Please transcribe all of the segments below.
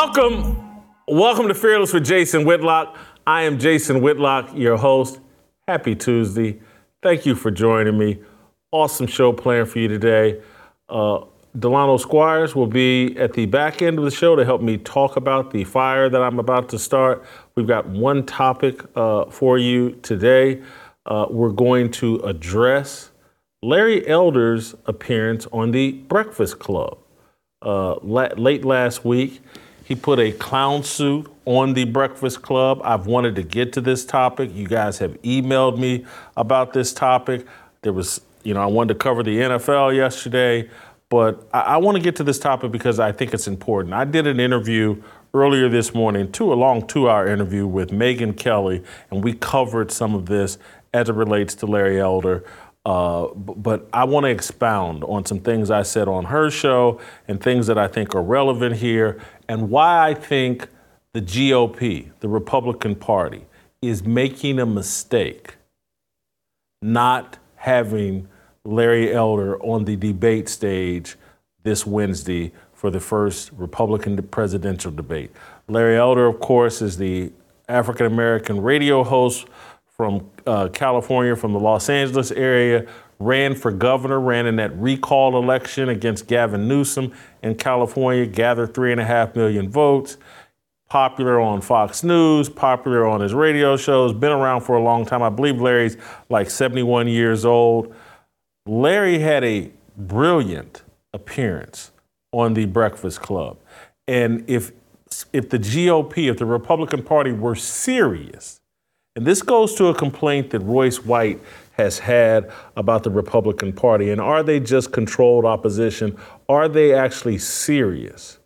Welcome, welcome to Fearless with Jason Whitlock. I am Jason Whitlock, your host. Happy Tuesday. Thank you for joining me. Awesome show planned for you today. Uh, Delano Squires will be at the back end of the show to help me talk about the fire that I'm about to start. We've got one topic uh, for you today. Uh, we're going to address Larry Elder's appearance on the Breakfast Club. Uh, la- late last week, he put a clown suit on the Breakfast Club. I've wanted to get to this topic. You guys have emailed me about this topic. There was, you know, I wanted to cover the NFL yesterday, but I, I want to get to this topic because I think it's important. I did an interview earlier this morning, two a long two-hour interview with Megyn Kelly, and we covered some of this as it relates to Larry Elder. Uh, but I want to expound on some things I said on her show and things that I think are relevant here and why I think the GOP, the Republican Party, is making a mistake not having Larry Elder on the debate stage this Wednesday for the first Republican presidential debate. Larry Elder, of course, is the African American radio host from uh, California, from the Los Angeles area, ran for governor, ran in that recall election against Gavin Newsom in California, gathered three and a half million votes. Popular on Fox News, popular on his radio shows, been around for a long time. I believe Larry's like 71 years old. Larry had a brilliant appearance on the Breakfast Club. And if if the GOP, if the Republican Party were serious, and this goes to a complaint that Royce White has had about the Republican Party, and are they just controlled opposition? Are they actually serious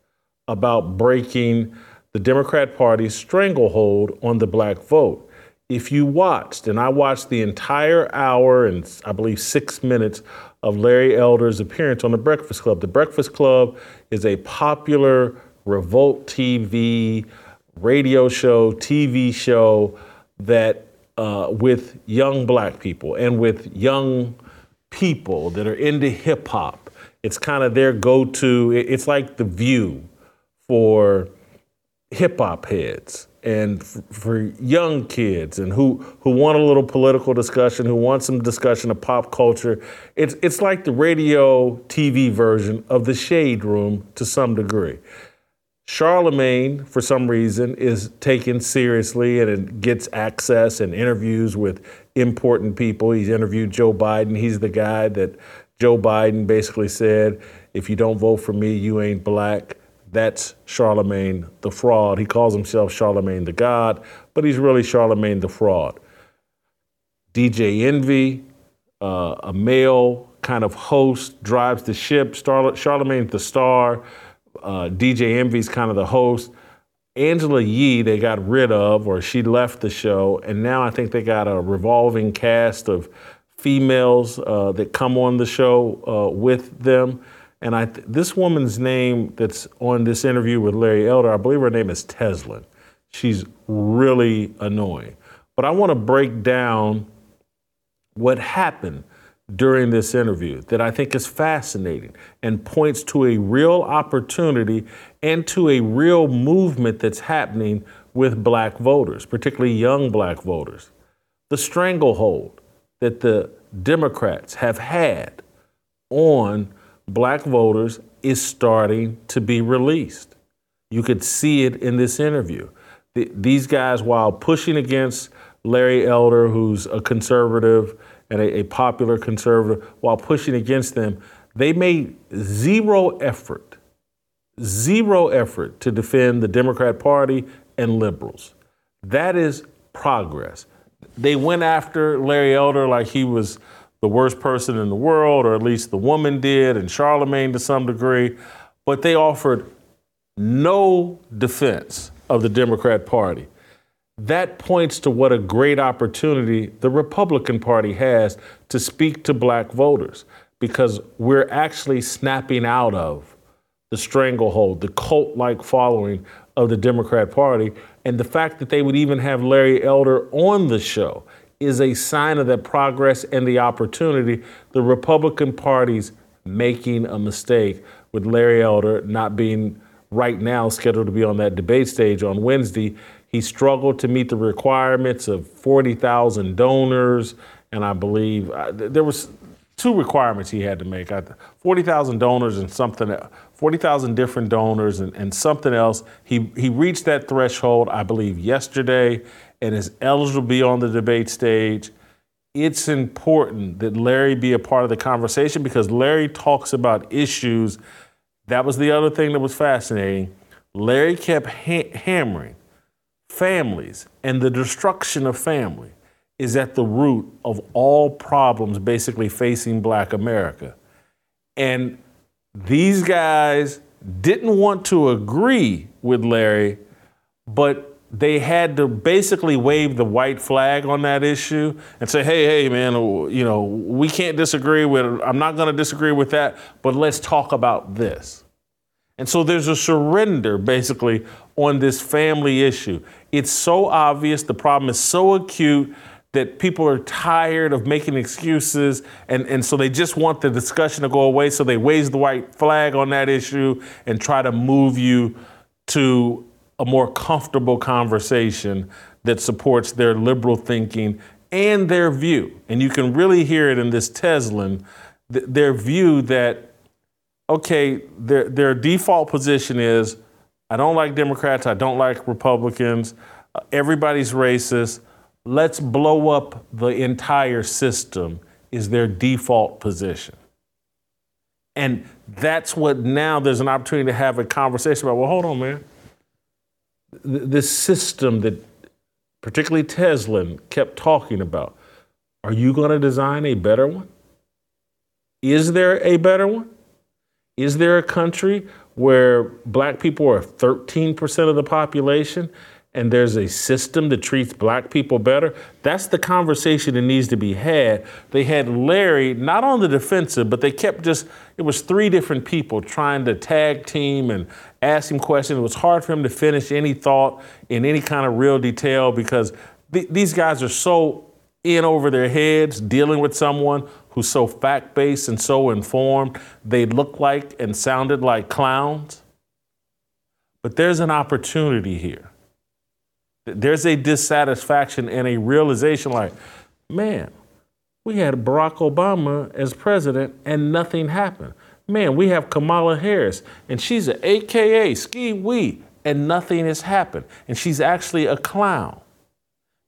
about breaking the Democrat Party's stranglehold on the black vote? If you watched, and I watched the entire hour and I believe six minutes of Larry Elder's appearance on The Breakfast Club. The Breakfast Club is a popular Revolt TV radio show, TV show that uh, with young black people and with young people that are into hip hop. It's kind of their go to, it's like the view for hip hop heads and for young kids and who, who want a little political discussion, who want some discussion of pop culture. It's, it's like the radio TV version of the Shade Room to some degree. Charlamagne, for some reason, is taken seriously and it gets access and interviews with important people. He's interviewed Joe Biden. He's the guy that Joe Biden basically said, if you don't vote for me, you ain't black. That's Charlamagne the fraud. He calls himself Charlamagne the God, but he's really Charlamagne the fraud. DJ Envy, uh, a male kind of host, drives the ship. Star- Charlamagne's the star. Uh, DJ Envy's kind of the host. Angela Yee, they got rid of, or she left the show, and now I think they got a revolving cast of females uh, that come on the show uh, with them. And I th- this woman's name that's on this interview with Larry Elder, I believe her name is Tezlyn. She's really annoying. But I want to break down what happened during this interview that I think is fascinating and points to a real opportunity and to a real movement that's happening with black voters, particularly young black voters. The stranglehold that the Democrats have had on black voters is starting to be released. You could see it in this interview. The, these guys, while pushing against Larry Elder, who's a conservative and a, a popular conservative, while pushing against them, they made zero effort, zero effort to defend the Democrat Party and liberals. That is progress. They went after Larry Elder like he was the worst person in the world, or at least the woman did, and Charlamagne to some degree, but they offered no defense of the Democrat Party. That points to what a great opportunity the Republican Party has to speak to black voters because we're actually snapping out of the stranglehold, the cult like following of the Democrat Party. And the fact that they would even have Larry Elder on the show is a sign of that progress and the opportunity. The Republican Party's making a mistake with Larry Elder not being right now scheduled to be on that debate stage on Wednesday. He struggled to meet the requirements of 40,000 donors, and I believe uh, there was two requirements he had to make. 40,000 donors and something 40,000 different donors and, and something else. He he reached that threshold I believe yesterday and is eligible to be on the debate stage. It's important that Larry be a part of the conversation because Larry talks about issues. That was the other thing that was fascinating. Larry kept ha- hammering families and the destruction of family is at the root of all problems basically facing black America. And these guys didn't want to agree with Larry, but they had to basically wave the white flag on that issue and say, hey, hey, man, you know, we can't disagree with, I'm not going to disagree with that, but let's talk about this. And so there's a surrender basically on this family issue. It's so obvious, the problem is so acute that people are tired of making excuses and, and so they just want the discussion to go away so they raise the white flag on that issue and try to move you to a more comfortable conversation that supports their liberal thinking and their view and you can really hear it in this tezlyn th- their view that okay their, their default position is i don't like democrats i don't like republicans uh, everybody's racist let's blow up the entire system is their default position. And that's what now there's an opportunity to have a conversation about, well, hold on, man. This system that particularly Tezlyn kept talking about, are you going to design a better one? Is there a better one? Is there a country where black people are 13% of the population and there's a system that treats black people better, that's the conversation that needs to be had. They had Larry not on the defensive, but they kept just, it was three different people trying to tag team and ask him questions. It was hard for him to finish any thought in any kind of real detail because th- these guys are so in over their heads dealing with someone who's so fact based and so informed, they look like and sounded like clowns. But there's an opportunity here there's a dissatisfaction and a realization like, man, we had Barack Obama as president and nothing happened. Man, we have Kamala Harris and she's an AKA, ski wee, and nothing has happened. And she's actually a clown.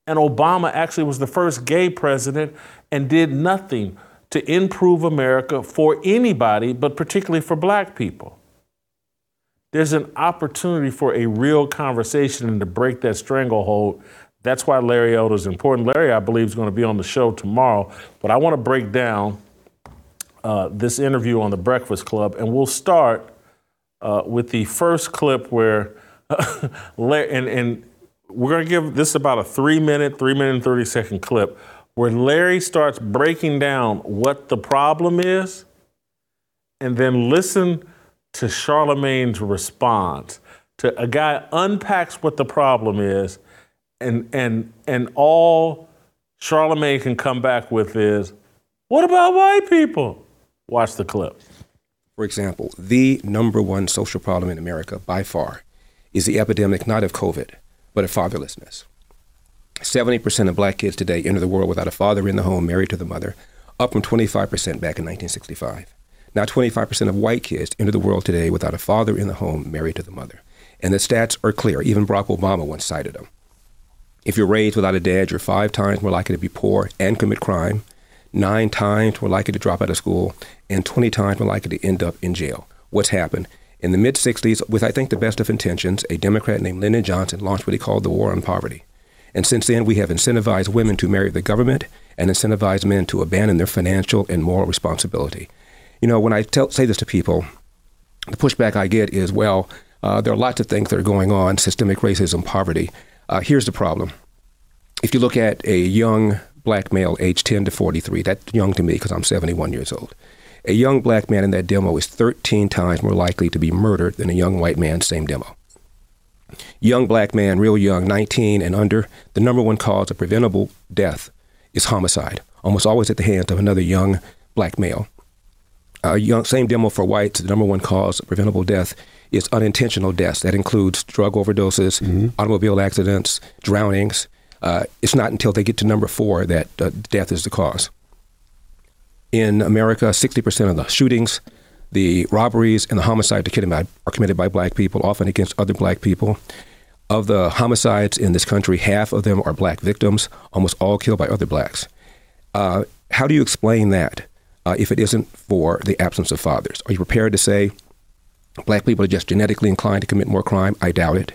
And Obama actually was the first gay president and did nothing to improve America for anybody, but particularly for black people there's an opportunity for a real conversation and to break that stranglehold. That's why Larry Elder is important. Larry, I believe, is going to be on the show tomorrow, but I want to break down uh, this interview on the Breakfast Club, and we'll start uh, with the first clip where, and, and we're going to give this about a three minute, three minute and 30 second clip where Larry starts breaking down what the problem is, and then listen to Charlamagne's response. To a guy unpacks what the problem is, and and and all Charlamagne can come back with is, what about white people? Watch the clip. For example, the number one social problem in America by far is the epidemic not of COVID, but of fatherlessness. 70% of black kids today enter the world without a father in the home married to the mother, up from 25% back in 1965. Now, 25% of white kids enter the world today without a father in the home married to the mother. And the stats are clear. Even Barack Obama once cited them. If you're raised without a dad, you're five times more likely to be poor and commit crime, nine times more likely to drop out of school, and 20 times more likely to end up in jail. What's happened? In the mid 60s, with I think the best of intentions, a Democrat named Lyndon Johnson launched what he called the War on Poverty. And since then, we have incentivized women to marry the government and incentivized men to abandon their financial and moral responsibility. You know, when I tell, say this to people, the pushback I get is, well, uh, there are lots of things that are going on systemic racism, poverty. Uh, here's the problem. If you look at a young black male aged 10 to 43, that's young to me because I'm 71 years old. A young black man in that demo is 13 times more likely to be murdered than a young white man, same demo. Young black man, real young, 19 and under, the number one cause of preventable death is homicide, almost always at the hands of another young black male. uh, young, same demo for whites. The number one cause of preventable death is unintentional deaths. That includes drug overdoses, mm-hmm. automobile accidents, drownings. Uh, it's not until they get to number four that uh, death is the cause. In America, 60% of the shootings, the robberies, and the homicides are committed by, are committed by black people, often against other black people. Of the homicides in this country, half of them are black victims, almost all killed by other blacks. Uh, how do you explain that uh, if it isn't for the absence of fathers? Are you prepared to say black people are just genetically inclined to commit more crime? I doubt it.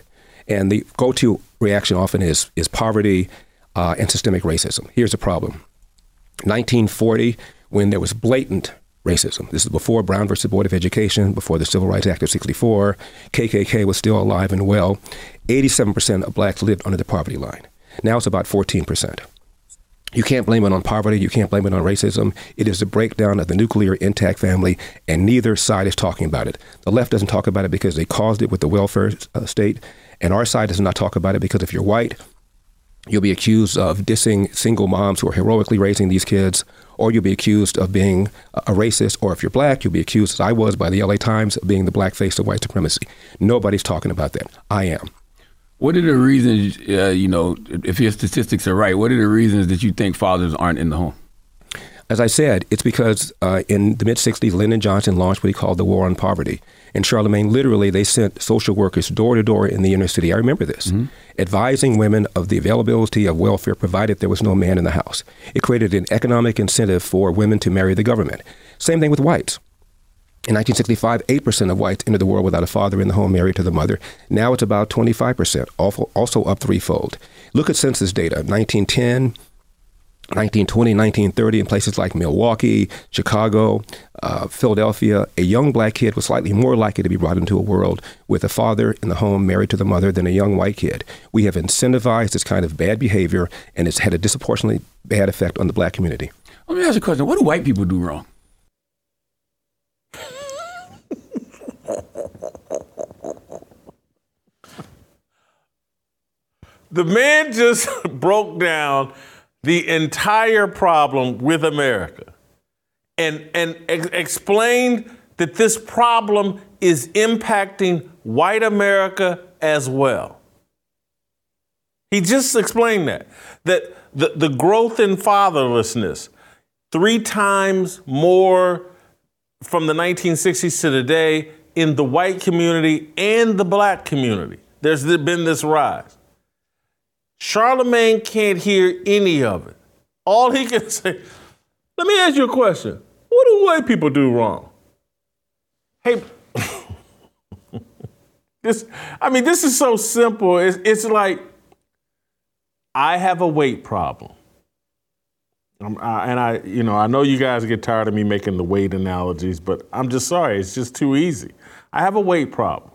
And the go to reaction often is, is poverty uh, and systemic racism. Here's the problem 1940, when there was blatant racism. This is before Brown versus Board of Education, before the Civil Rights Act of 64. KKK was still alive and well. 87% of blacks lived under the poverty line. Now it's about 14%. You can't blame it on poverty. You can't blame it on racism. It is the breakdown of the nuclear intact family, and neither side is talking about it. The left doesn't talk about it because they caused it with the welfare uh, state, and our side does not talk about it because if you're white, you'll be accused of dissing single moms who are heroically raising these kids, or you'll be accused of being a racist, or if you're black, you'll be accused, as I was by the LA Times, of being the black face of white supremacy. Nobody's talking about that. I am. What are the reasons, uh, you know, if your statistics are right, what are the reasons that you think fathers aren't in the home? As I said, it's because uh, in the mid 60s, Lyndon Johnson launched what he called the War on Poverty. In Charlamagne, literally, they sent social workers door to door in the inner city. I remember this, mm-hmm. advising women of the availability of welfare provided there was no man in the house. It created an economic incentive for women to marry the government. Same thing with whites. In 1965, 8% of whites entered the world without a father in the home married to the mother. Now it's about 25%, also up threefold. Look at census data 1910, 1920, 1930, in places like Milwaukee, Chicago, uh, Philadelphia, a young black kid was slightly more likely to be brought into a world with a father in the home married to the mother than a young white kid. We have incentivized this kind of bad behavior, and it's had a disproportionately bad effect on the black community. Let me ask you a question. What do white people do wrong? The man just broke down the entire problem with America and, and ex- explained that this problem is impacting white America as well. He just explained that. That the, the growth in fatherlessness, three times more from the 1960s to today in the white community and the black community. There's been this rise. Charlamagne can't hear any of it. All he can say, let me ask you a question. What do white people do wrong? Hey, this, I mean, this is so simple. It's, it's like, I have a weight problem. I, and I, you know, I know you guys get tired of me making the weight analogies, but I'm just sorry. It's just too easy. I have a weight problem.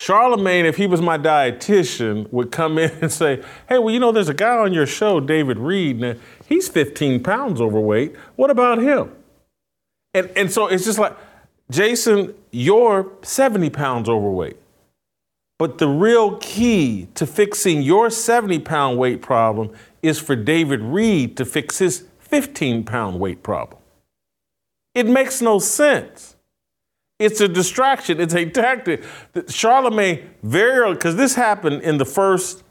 Charlamagne, if he was my dietitian, would come in and say, Hey, well, you know, there's a guy on your show, David Reed, and he's 15 pounds overweight. What about him? And, and so it's just like, Jason, you're 70 pounds overweight. But the real key to fixing your 70 pound weight problem is for David Reed to fix his 15 pound weight problem. It makes no sense. It's a distraction. It's a tactic. Charlamagne very because this happened in the first.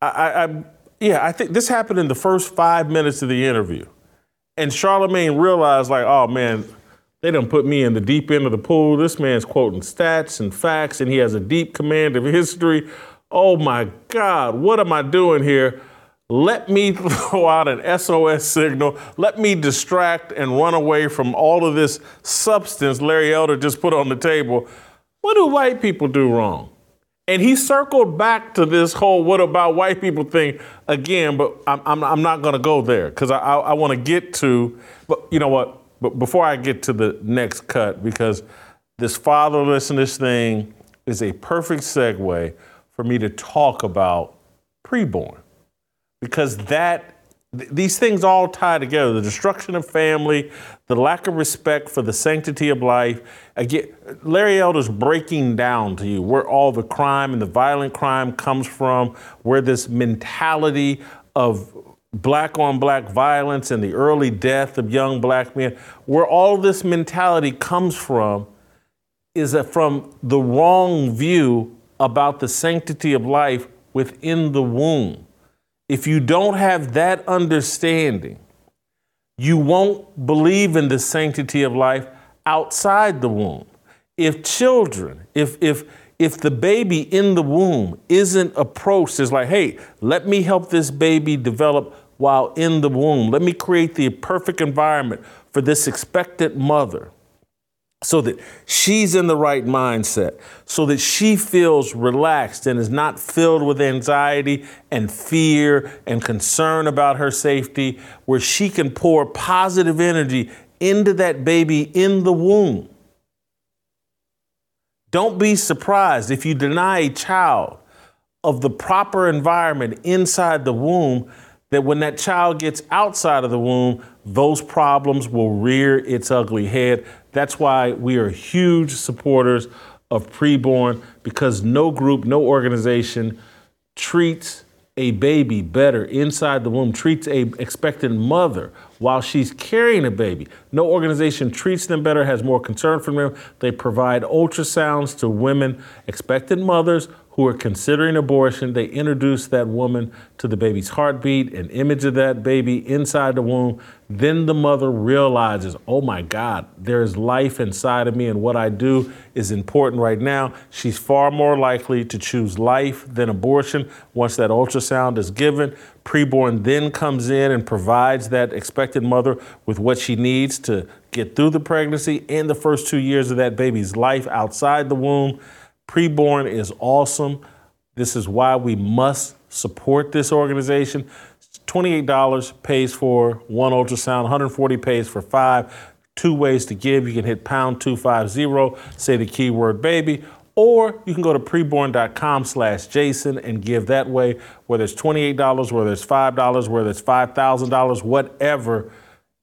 I, I, yeah, I think this happened in the first five minutes of the interview, and Charlamagne realized like, oh man, they don't put me in the deep end of the pool. This man's quoting stats and facts, and he has a deep command of history. Oh my God, what am I doing here? Let me throw out an SOS signal. Let me distract and run away from all of this substance Larry Elder just put on the table. What do white people do wrong? And he circled back to this whole what about white people thing again, but I'm, I'm, I'm not going to go there because I, I, I want to get to, but you know what? But before I get to the next cut, because this fatherlessness thing is a perfect segue for me to talk about preborn because that th- these things all tie together the destruction of family the lack of respect for the sanctity of life again larry elder's breaking down to you where all the crime and the violent crime comes from where this mentality of black on black violence and the early death of young black men, where all this mentality comes from is that from the wrong view about the sanctity of life within the womb. If you don't have that understanding, you won't believe in the sanctity of life outside the womb. If children, if if if the baby in the womb isn't approached as like, hey, let me help this baby develop while in the womb. Let me create the perfect environment for this expectant mother so that she's in the right mindset, so that she feels relaxed and is not filled with anxiety and fear and concern about her safety, where she can pour positive energy into that baby in the womb. Don't be surprised if you deny a child of the proper environment inside the womb that when that child gets outside of the womb, those problems will rear its ugly head. That's why we are huge supporters of preborn because no group, no organization treats a baby better inside the womb, treats a expectant mother while she's carrying a baby. No organization treats them better, has more concern for them. They provide ultrasounds to women, expectant mothers who are considering abortion. They introduce that woman to the baby's heartbeat, an image of that baby inside the womb. Then the mother realizes, oh my God, there is life inside of me, and what I do is important right now. She's far more likely to choose life than abortion once that ultrasound is given. Preborn then comes in and provides that expected mother with what she needs to get through the pregnancy and the first two years of that baby's life outside the womb. Preborn is awesome. This is why we must support this organization. $28 pays for one ultrasound, 140 pays for five. Two ways to give. You can hit pound 250, say the keyword baby, or you can go to preborn.com slash Jason and give that way, whether it's $28, whether it's $5, whether it's $5,000, whatever.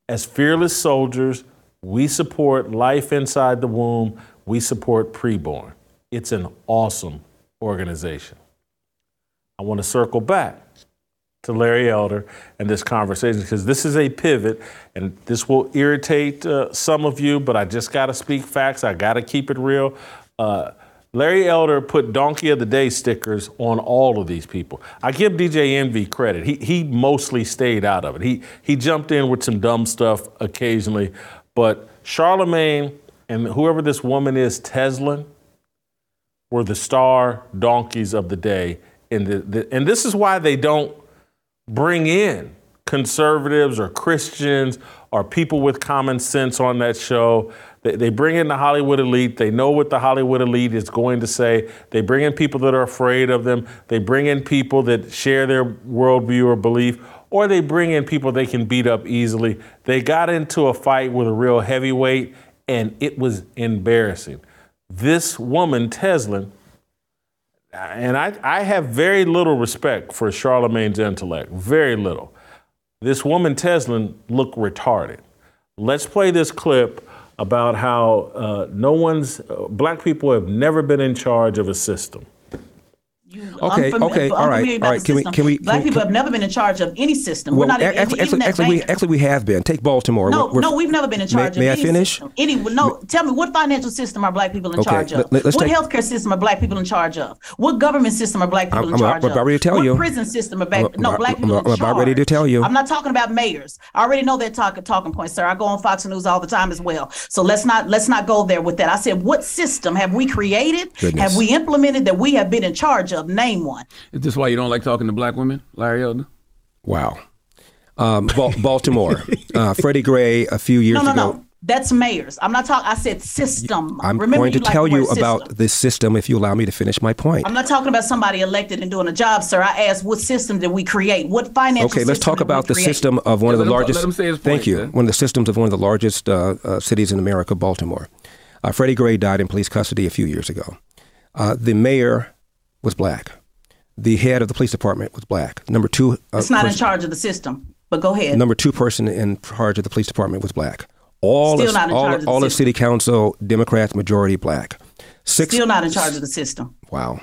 As fearless soldiers, we support life inside the womb. We support preborn. It's an awesome organization. I want to circle back to Larry Elder and this conversation because this is a pivot and this will irritate uh, some of you, but I just got to speak facts. I got to keep it real. Uh, Larry Elder put Donkey of the Day stickers on all of these people. I give DJ Envy credit. He, he mostly stayed out of it. He, he jumped in with some dumb stuff occasionally, but Charlamagne and whoever this woman is, Tezlyn, were the star donkeys of the day. And, the, the, and this is why they don't bring in conservatives or Christians or people with common sense on that show. They, they bring in the Hollywood elite. They know what the Hollywood elite is going to say. They bring in people that are afraid of them. They bring in people that share their worldview or belief, or they bring in people they can beat up easily. They got into a fight with a real heavyweight, and it was embarrassing this woman, Tezlyn, and I, I have very little respect for Charlamagne's intellect, very little. This woman, Tezlyn, looked retarded. Let's play this clip about how uh, no one's, uh, black people have never been in charge of a system. Okay, okay, all right, all right. Can we, can we? Black can, people have never been in charge of any system. Well, We're not actually, even, actually, actually, we, actually, we have been. Take Baltimore. No, We're- no, we've never been in charge may, of may any I finish? system. Any, no, tell me what financial system are black people in Okay, charge of? let- let's what take- healthcare system are black people in charge of? What government system are black people I'm- in I'm charge about- of? I'm about ready to tell what you. prison system are black, I'm- no, I'm- black I'm- people I'm about ready to tell you. I'm not talking about mayors. I already know that talk, talking point, sir. I go on Fox News all the time as well. So let's not let's not go there with that. I said, what system have we created? Have we implemented that we have been in charge of? Name one. Is this why you don't like talking to black women, Larry Elder? Wow. Um, Bal- Baltimore. uh, Freddie Gray a few years ago. No, no, ago. no. That's mayors. I'm not talking. I said system. I'm Remember going to you like tell the you word about this system if you allow me to finish my point. I'm not talking about somebody elected and doing a job, sir. I asked what system did we create? What financial Okay, let's talk did about the create? system of one Yeah, of the let him- largest. let him say his point, thank you. then. One of the systems of one of the largest uh, uh, cities in America, Baltimore. Uh, Freddie Gray died in police custody a few years ago. Uh, the mayor was black. The head of the police department was black. Number two, uh, It's not in charge of the system. But go ahead. number two person in charge of the police department was black. All Still of, not in all, charge of the all of city council Democrats majority black. Six Still not in charge of the system. Wow.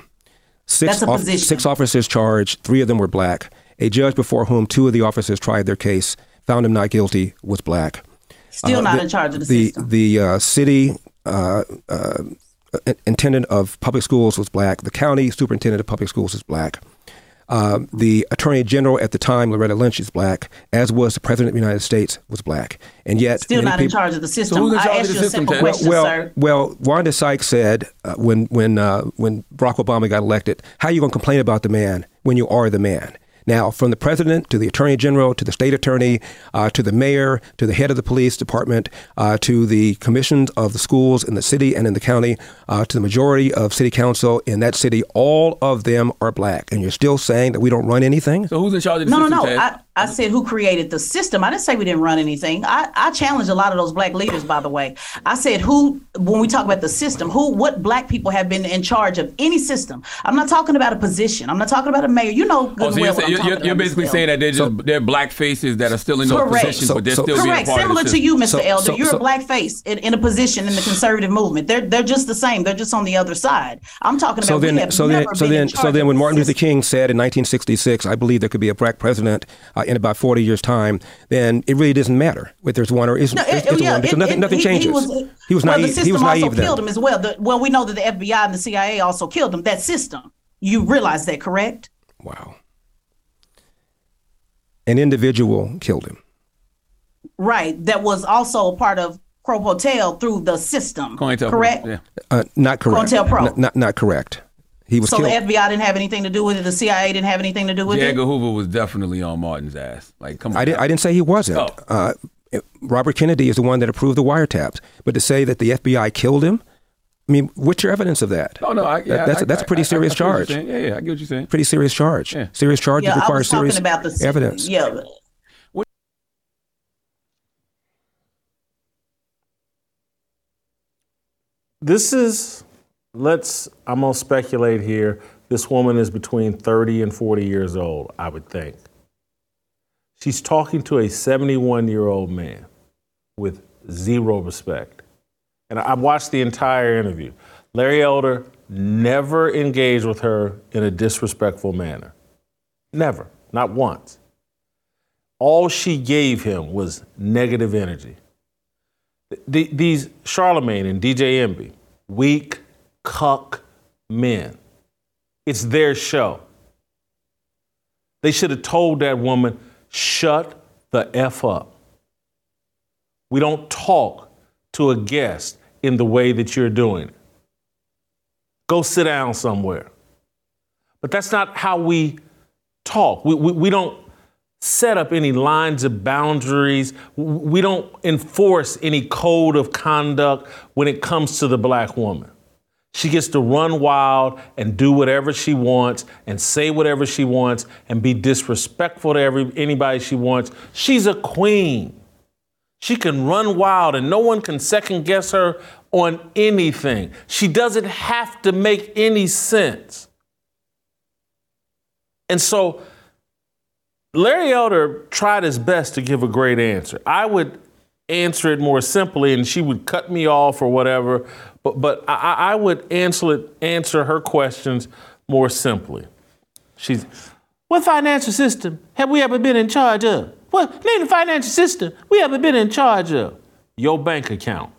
Six, That's a off- position. six officers charged, three of them were black, A judge before whom two of the officers tried their case found him not guilty was black. Still Uh, not the- in charge of the, the system. the uh, city uh, uh, intendant of public schools was black. The county superintendent of public schools is black. Uh, the attorney general at the time, Loretta Lynch, is black, as was the president of the United States was black. And yet, Still many not in charge of the system. who's in I asked you a simple Ted? question, well, sir. well, Wanda Sykes said uh, when when uh, when Barack Obama got elected, "How are you going to complain about the man when you are the man?" Now, from the president to the attorney general to the state attorney uh, to the mayor to the head of the police department uh, to the commissions of the schools in the city and in the county uh, to the majority of city council in that city, all of them are black. And you're still saying that we don't run anything? So who's in charge of the No, no, system, no. I, I said who created the system. I didn't say we didn't run anything. I, I challenged a lot of those black leaders, by the way. I said who, when we talk about the system, who, what black people have been in charge of any system. I'm not talking about a position. I'm not talking about a mayor. You know good Oh, so well what saying- I'm you're, you're, you're basically Elder. saying that they're just they're black faces that are still in those Correct. positions, So- but they're so- still Correct. being part Similar of the to you, Mr. So- Elder. so- You're so- a black face in, in a position in the conservative movement. They're they're just the same. They're just on the other side. I'm talking about So we then, have so never then, so been in then, so then, when Martin Luther. King said in 1966, "I believe there could be a black president uh, in about 40 years' time," then it really doesn't matter whether there's one or isn't. No, there's, it- there's yeah, one because it- nothing, it- nothing he- changes. He was, he was well, naive. The system he was naive also then. killed him as well. The, well, we know that the FBI and the CIA also killed him. That system. You realize that, correct? Wow. An individual killed him. Right. That was also a part of Crow Hotel through the system. COINTELPRO, correct. Yeah. Uh, not correct. COINTELPRO. N- not not correct. He was So killed. the FBI didn't have anything to do with it. The CIA didn't have anything to do with J. it. Edgar Hoover was definitely on Martin's ass. Like, come on. I didn't. I didn't say he wasn't. Oh. Uh, Robert Kennedy is the one that approved the wiretaps. But to say that the FBI killed him, I mean, what's your evidence of that? Oh no, I, yeah, That- that's I- that's a I- pretty I- I- serious I get what charge. Yeah, yeah, I get what you're saying. Pretty serious charge. Yeah. Serious charges yeah, I was serious about the evidence. Yeah. This is, let's, I'm going to speculate here. This woman is between 30 and 40 years old, I would think. She's talking to a 71 year old man with zero respect. And I watched the entire interview. Larry Elder never engaged with her in a disrespectful manner. Never, not once. All she gave him was negative energy. Th- these Charlamagne and DJ Envy, weak, cuck men. It's their show. They should have told that woman, shut the F up. We don't talk to a guest in the way that you're doing. Go sit down somewhere. But that's not how we talk. We, we, we don't set up any lines of boundaries. We don't enforce any code of conduct when it comes to the black woman. She gets to run wild and do whatever she wants and say whatever she wants and be disrespectful to every, anybody she wants. She's a queen. She can run wild and no one can second guess her on anything. She doesn't have to make any sense. And so Larry Elder tried his best to give a great answer. I would answer it more simply and she would cut me off or whatever, but, but I, I would answer, it, answer her questions more simply. She's, what financial system have we ever been in charge of? What name the financial system we ever been in charge of? Your bank account.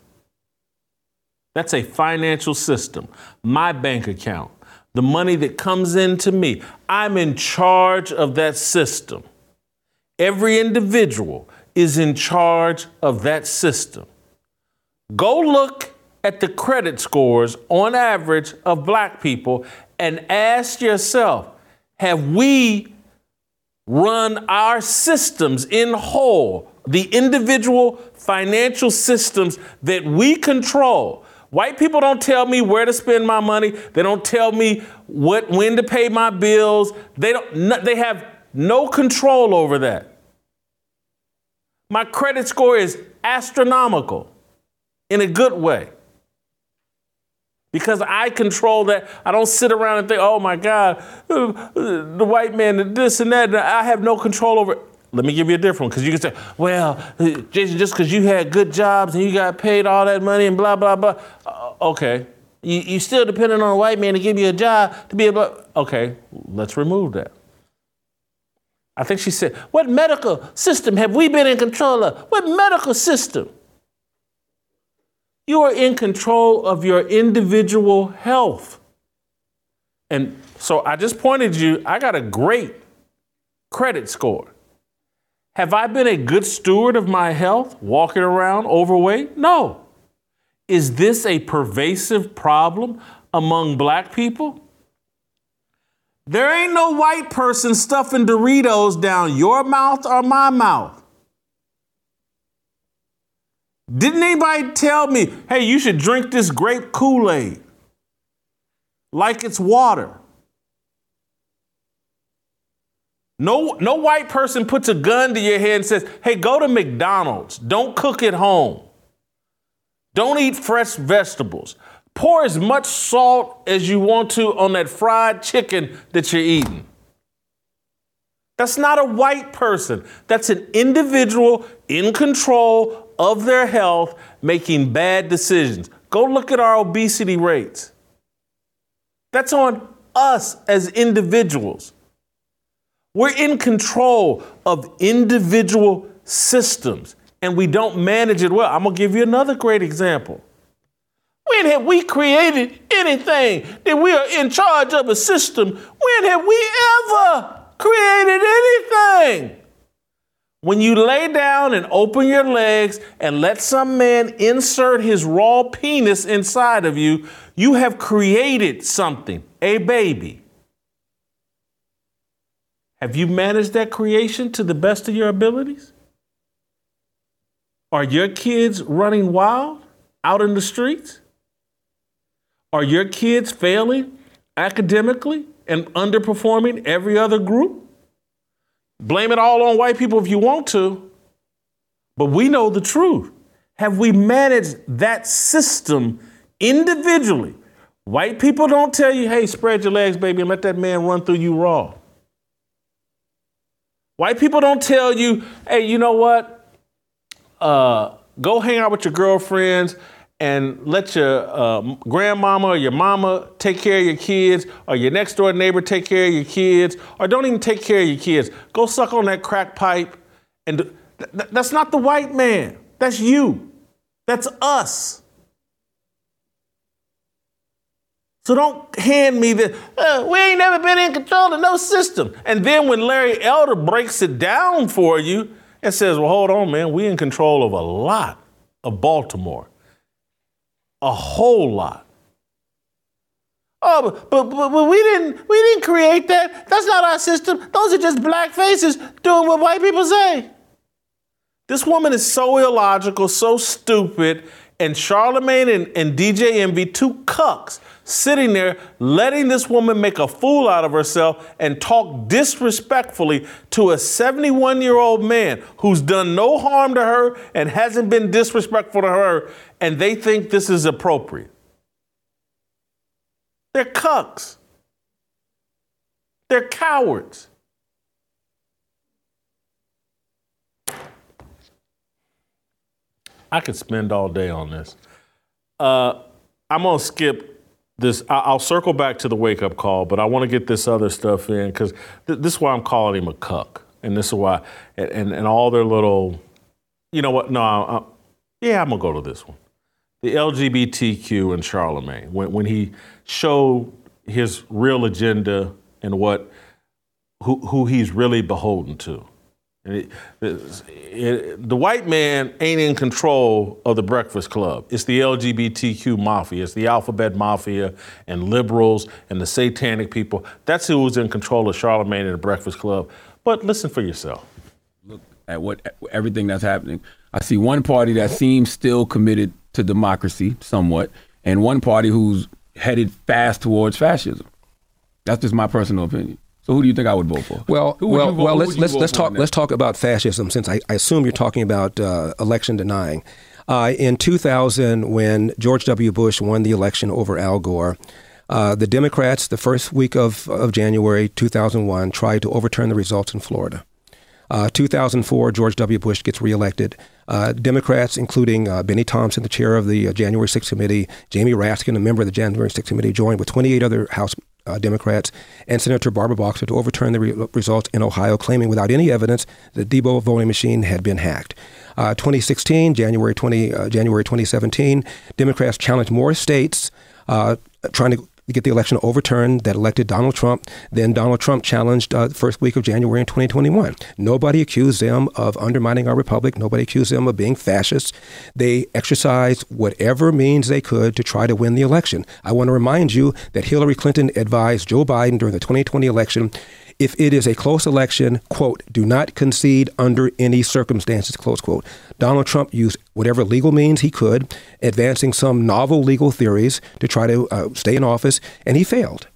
That's a financial system. My bank account. The money that comes into me. I'm in charge of that system. Every individual is in charge of that system. Go look at the credit scores on average of black people and ask yourself have we run our systems in whole, the individual financial systems that we control? White people don't tell me where to spend my money. They don't tell me what when to pay my bills. They don't no, they have no control over that. My credit score is astronomical in a good way. Because I control that. I don't sit around and think, oh my God, uh, the white man, this and that. I have no control over it. Let me give you a different one because you can say, well, uh, Jason, just because you had good jobs and you got paid all that money and blah, blah, blah. Uh, okay. You, you still depending on a white man to give you a job to be able, okay, let's remove that. I think she said, What medical system have we been in control of? What medical system? You are in control of your individual health. And so I just pointed you, I got a great credit score. Have I been a good steward of my health, walking around overweight? No. Is this a pervasive problem among black people? There ain't no white person stuffing Doritos down your mouth or my mouth. Didn't anybody tell me, hey, you should drink this grape Kool Aid like it's water? No, no white person puts a gun to your head and says, hey, go to McDonald's. Don't cook at home. Don't eat fresh vegetables. Pour as much salt as you want to on that fried chicken that you're eating. That's not a white person. That's an individual in control of their health making bad decisions. Go look at our obesity rates. That's on us as individuals. We're in control of individual systems and we don't manage it well. I'm to give you another great example. When have we created anything that we are in charge of a system? When have we ever created anything? When you lay down and open your legs and let some man insert his raw penis inside of you, you have created something, a baby. Have you managed that creation to the best of your abilities? Are your kids running wild out in the streets? Are your kids failing academically and underperforming every other group? Blame it all on white people if you want to, but we know the truth. Have we managed that system individually? White people don't tell you, hey, spread your legs, baby, and let that man run through you raw. White people don't tell you, hey, you know what? Uh, go hang out with your girlfriends and let your uh, grandmama or your mama take care of your kids, or your next door neighbor take care of your kids, or don't even take care of your kids. Go suck on that crack pipe. And th- th- that's not the white man, that's you, that's us. So don't hand me the, uh, we ain't never been in control of no system. And then when Larry Elder breaks it down for you and says, well, hold on, man, we in control of a lot of Baltimore a whole lot. Oh, but, but, but, we didn't we didn't create that. That's not our system. Those are just black faces doing what white people say. This woman is so illogical, so stupid, and Charlamagne and, and DJ Envy, two cucks, sitting there letting this woman make a fool out of herself and talk disrespectfully to a 71 year old man who's done no harm to her and hasn't been disrespectful to her, and they think this is appropriate. They're cucks. They're cowards. I could spend all day on this. Uh, I'm going to skip this I'll circle back to the wake up call, but I want to get this other stuff in because th- this is why I'm calling him a cuck, and this is why, and and, and all their little, you know what? No, I, I, yeah, I'm gonna go to this one, the LGBTQ and Charlamagne when when he showed his real agenda and what who who he's really beholden to. It, it, the white man ain't in control of the Breakfast Club. It's the LGBTQ mafia. It's the alphabet mafia and liberals and the satanic people. That's who's in control of Charlamagne and the Breakfast Club. But listen for yourself. Look at what everything that's happening. I see one party that seems still committed to democracy somewhat, and one party who's headed fast towards fascism. That's just my personal opinion. So who do you think I would vote for? Well, well, vote, well. Let's let's let's talk let's talk about fascism since I, I assume you're talking about uh, election denying. Uh, in 2000, when George W. Bush won the election over Al Gore, uh, the Democrats, the first week of, of January 2001, tried to overturn the results in Florida. Uh, 2004, George W. Bush gets reelected. Uh, Democrats, including uh, Bennie Thompson, the chair of the uh, January 6th committee, Jamie Raskin, a member of the January 6th committee, joined with 28 other House uh, Democrats, and Senator Barbara Boxer to overturn the re- results in Ohio, claiming without any evidence that Diebold voting machine had been hacked. Uh, 2016, January 20, uh, January 2017, Democrats challenged more states uh, trying to get the election overturned that elected Donald Trump. Then Donald Trump challenged uh, the first week of January in 2021. Nobody accused them of undermining our republic. Nobody accused them of being fascists. They exercised whatever means they could to try to win the election. I want to remind you that Hillary Clinton advised Joe Biden during the 2020 election if it is a close election, quote, do not concede under any circumstances, close quote. Donald Trump used whatever legal means he could, advancing some novel legal theories to try to uh, stay in office, and he failed.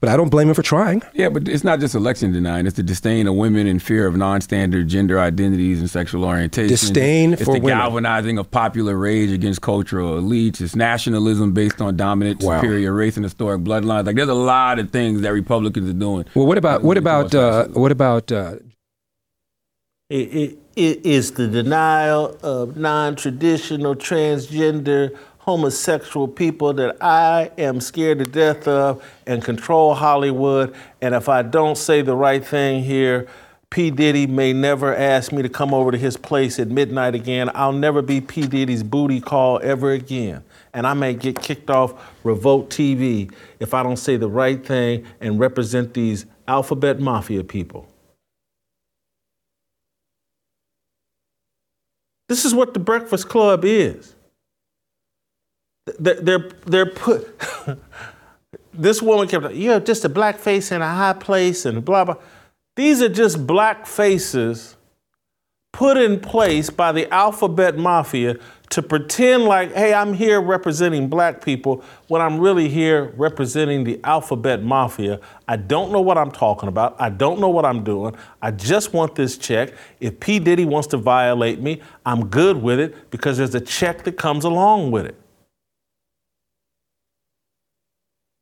But I don't blame him for trying. Yeah, but it's not just election denying; it's the disdain of women and fear of non-standard gender identities and sexual orientation. Disdain it's for the women. galvanizing of popular rage against cultural elites. It's nationalism based on dominant, Wow. superior race and historic bloodlines. Like there's a lot of things that Republicans are doing. Well, what about what about uh, what about uh, It, it, it is the denial of non traditional, transgender, homosexual people that I am scared to death of and control Hollywood. And if I don't say the right thing here, P. Diddy may never ask me to come over to his place at midnight again. I'll never be P. Diddy's booty call ever again. And I may get kicked off Revolt TV if I don't say the right thing and represent these alphabet mafia people. This is what the Breakfast Club is. They're, they're, they're put. this woman kept, you know, just a black face in a high place and blah, blah. These are just black faces put in place by the alphabet mafia to pretend like, hey, I'm here representing black people when I'm really here representing the alphabet mafia. I don't know what I'm talking about. I don't know what I'm doing. I just want this check. If P. Diddy wants to violate me, I'm good with it because there's a check that comes along with it.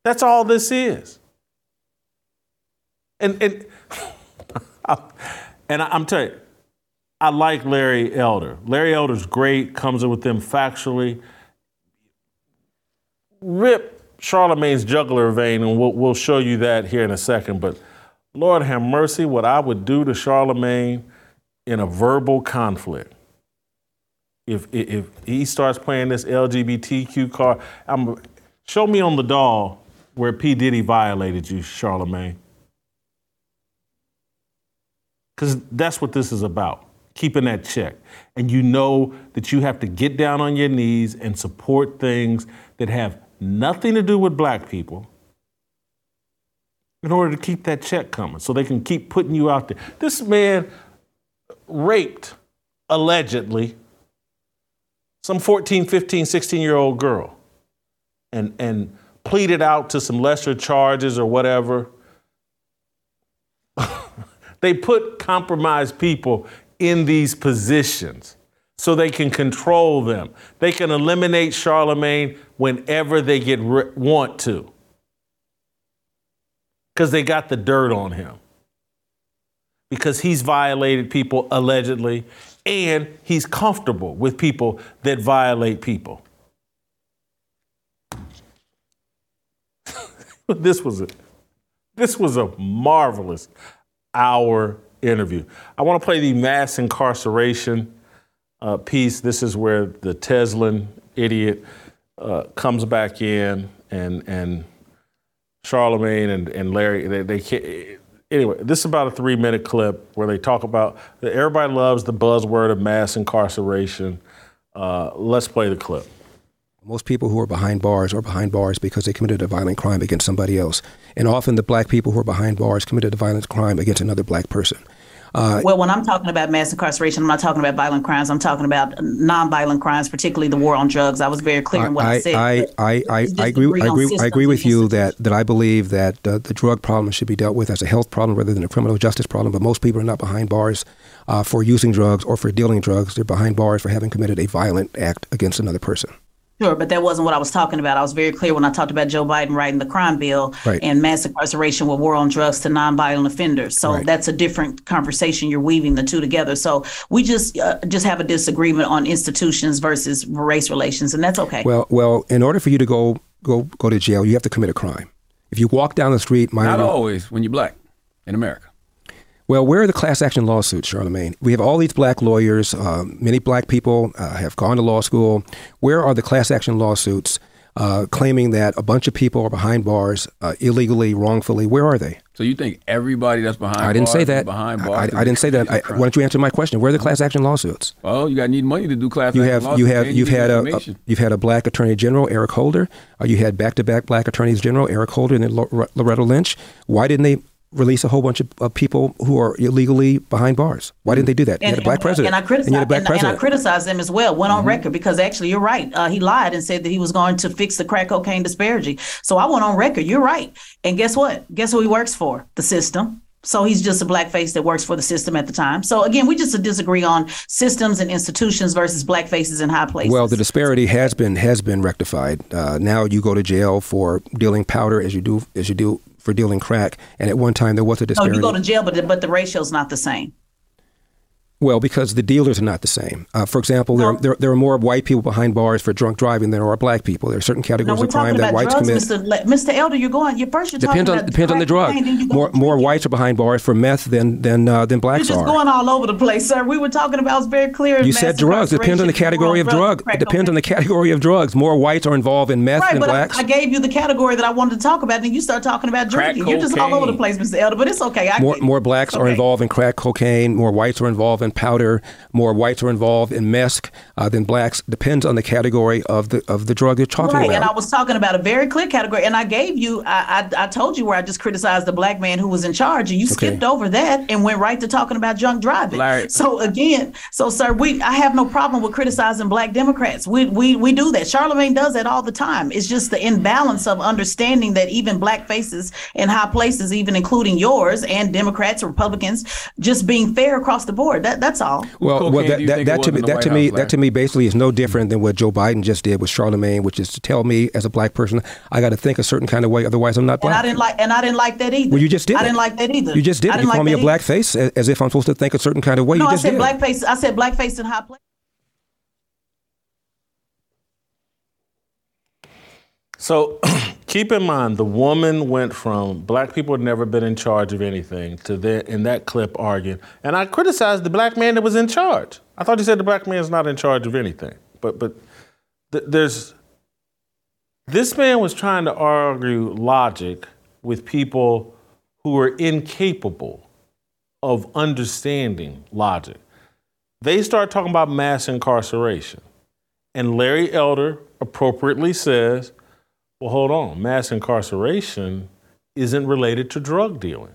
That's all this is. And and and I'm telling you, I like Larry Elder. Larry Elder's great, comes in with them factually. Rip Charlamagne's jugular vein, and we'll, we'll show you that here in a second. But Lord have mercy, what I would do to Charlamagne in a verbal conflict. If, if, if he starts playing this LGBTQ card, I'm, show me on the doll where P. Diddy violated you, Charlamagne. Because that's what this is about keeping that check. And you know that you have to get down on your knees and support things that have nothing to do with black people in order to keep that check coming so they can keep putting you out there. This man raped, allegedly, some 14, 15, 16 year old girl and, and pleaded out to some lesser charges or whatever. They put compromised people in these positions so they can control them. They can eliminate Charlamagne whenever they get re- want to because they got the dirt on him. Because he's violated people allegedly, and he's comfortable with people that violate people. this was a, this was a marvelous hour interview. I want to play the mass incarceration uh, piece. This is where the Tezlyn idiot uh, comes back in, and and Charlamagne and, and Larry. They, they can't, anyway. This is about a three minute clip where they talk about everybody loves the buzzword of mass incarceration. Uh, let's play the clip. Most people who are behind bars are behind bars because they committed a violent crime against somebody else. And often the black people who are behind bars committed a violent crime against another black person. Uh, Well, when I'm talking about mass incarceration, I'm not talking about violent crimes. I'm talking about non-violent crimes, particularly the war on drugs. I was very clear in what I, I, said. I, I, I, I agree. I agree. I agree with you that, that I believe that uh, the drug problem should be dealt with as a health problem rather than a criminal justice problem. But most people are not behind bars uh, for using drugs or for dealing drugs. They're behind bars for having committed a violent act against another person. Sure, but that wasn't what I was talking about. I was very clear when I talked about Joe Biden writing the crime bill Right. and mass incarceration with war on drugs to nonviolent offenders. So Right. that's a different conversation. You're weaving the two together. So we just uh, just have a disagreement on institutions versus race relations, and that's okay. Well, well, in order for you to go go go to jail, you have to commit a crime. If If you walk down the street, my not always when you're black in America. Well, where are the class action lawsuits, Charlamagne? We have all these black lawyers. Uh, many black people uh, have gone to law school. Where are the class action lawsuits uh, claiming that a bunch of people are behind bars uh, illegally, wrongfully? Where are they? So you think everybody that's behind? I didn't bars say that. Behind I, bars, I, I didn't say that. I, why don't you answer my question? Where are the class action lawsuits? Well, you got need money to do class You action have lawsuits. you have you've had a, a you've had a black attorney general Eric Holder. Uh, you had back to back black attorneys general Eric Holder and Loretta Lynch. Why didn't they release a whole bunch of, of people who are illegally behind bars? Why didn't they do that? you had a black president. And I criticized, you had a black and, and I criticized him as well. Went on Mm-hmm. record because actually, you're right. Uh, he lied and said that he was going to fix the crack cocaine disparity. So I went on record. You're right. And guess what? Guess who he works for? The system. So he's just a blackface that works for the system at the time. So again, we just disagree on systems and institutions versus black faces in high places. Well, the disparity has been has been rectified. Uh, now you go to jail for dealing powder as you do as you do for dealing crack. And at one time there was a no, disparity. you go to jail, but the, but the ratio's not the same. Well, because the dealers are not the same. Uh, for example, there, No. there there are more white people behind bars for drunk driving than there are black people. There are certain categories we're of crime that whites drugs, commit. Mr. Le- Mr. Elder. You're going. You're first. You're Depends talking on depends on the drug. cocaine, then you go More more whites are behind bars for meth than than uh, than You're just are. going all over the place, sir. We were talking about it's very clear. you said drugs. It depends on the category of drug. It depends on the category of drugs. More whites are involved in meth Right, than but I, blacks. I gave you the category that I wanted to talk about, and you start talking about Crack drinking. You're just all over the place, Mr. Elder. But it's okay. I more more blacks are involved in crack cocaine. More whites are involved in powder. More whites are involved in meth uh, than blacks. Depends on the category of the of the drug you're talking Right, about. and I was talking about a very clear category, and I gave you, I, I, I told you where I just criticized the black man who was in charge, and you skipped over that and went right to talking about drunk driving. Larry. So again, so sir, we, I have no problem with criticizing black Democrats. We, we, we do that. Charlamagne does that all the time. It's just the imbalance of understanding that even black faces in high places, even including yours and Democrats, Republicans, just being fair across the board. That, that's all. Well, cocaine well, do that, you that, that to me, that White to me, House, that to me, basically is no different than what Joe Biden just did with Charlamagne, which is to tell me as a black person I got to think a certain kind of way, otherwise I'm not black. And. I didn't like, and I didn't like that either. well, you just did. I didn't like that either. You just did. I didn't You like call me a that black face as, as if I'm supposed to think a certain kind of way. No, you I said did. blackface. I said blackface in high place. So keep in mind, the woman went from black people had never been in charge of anything to the, in that clip arguing. And I criticized the black man that was in charge. I thought you said the black man's not in charge of anything. But but th- there's this man was trying to argue logic with people who are incapable of understanding logic. They start talking about mass incarceration. And Larry Elder appropriately says, well, hold on. Mass incarceration isn't related to drug dealing,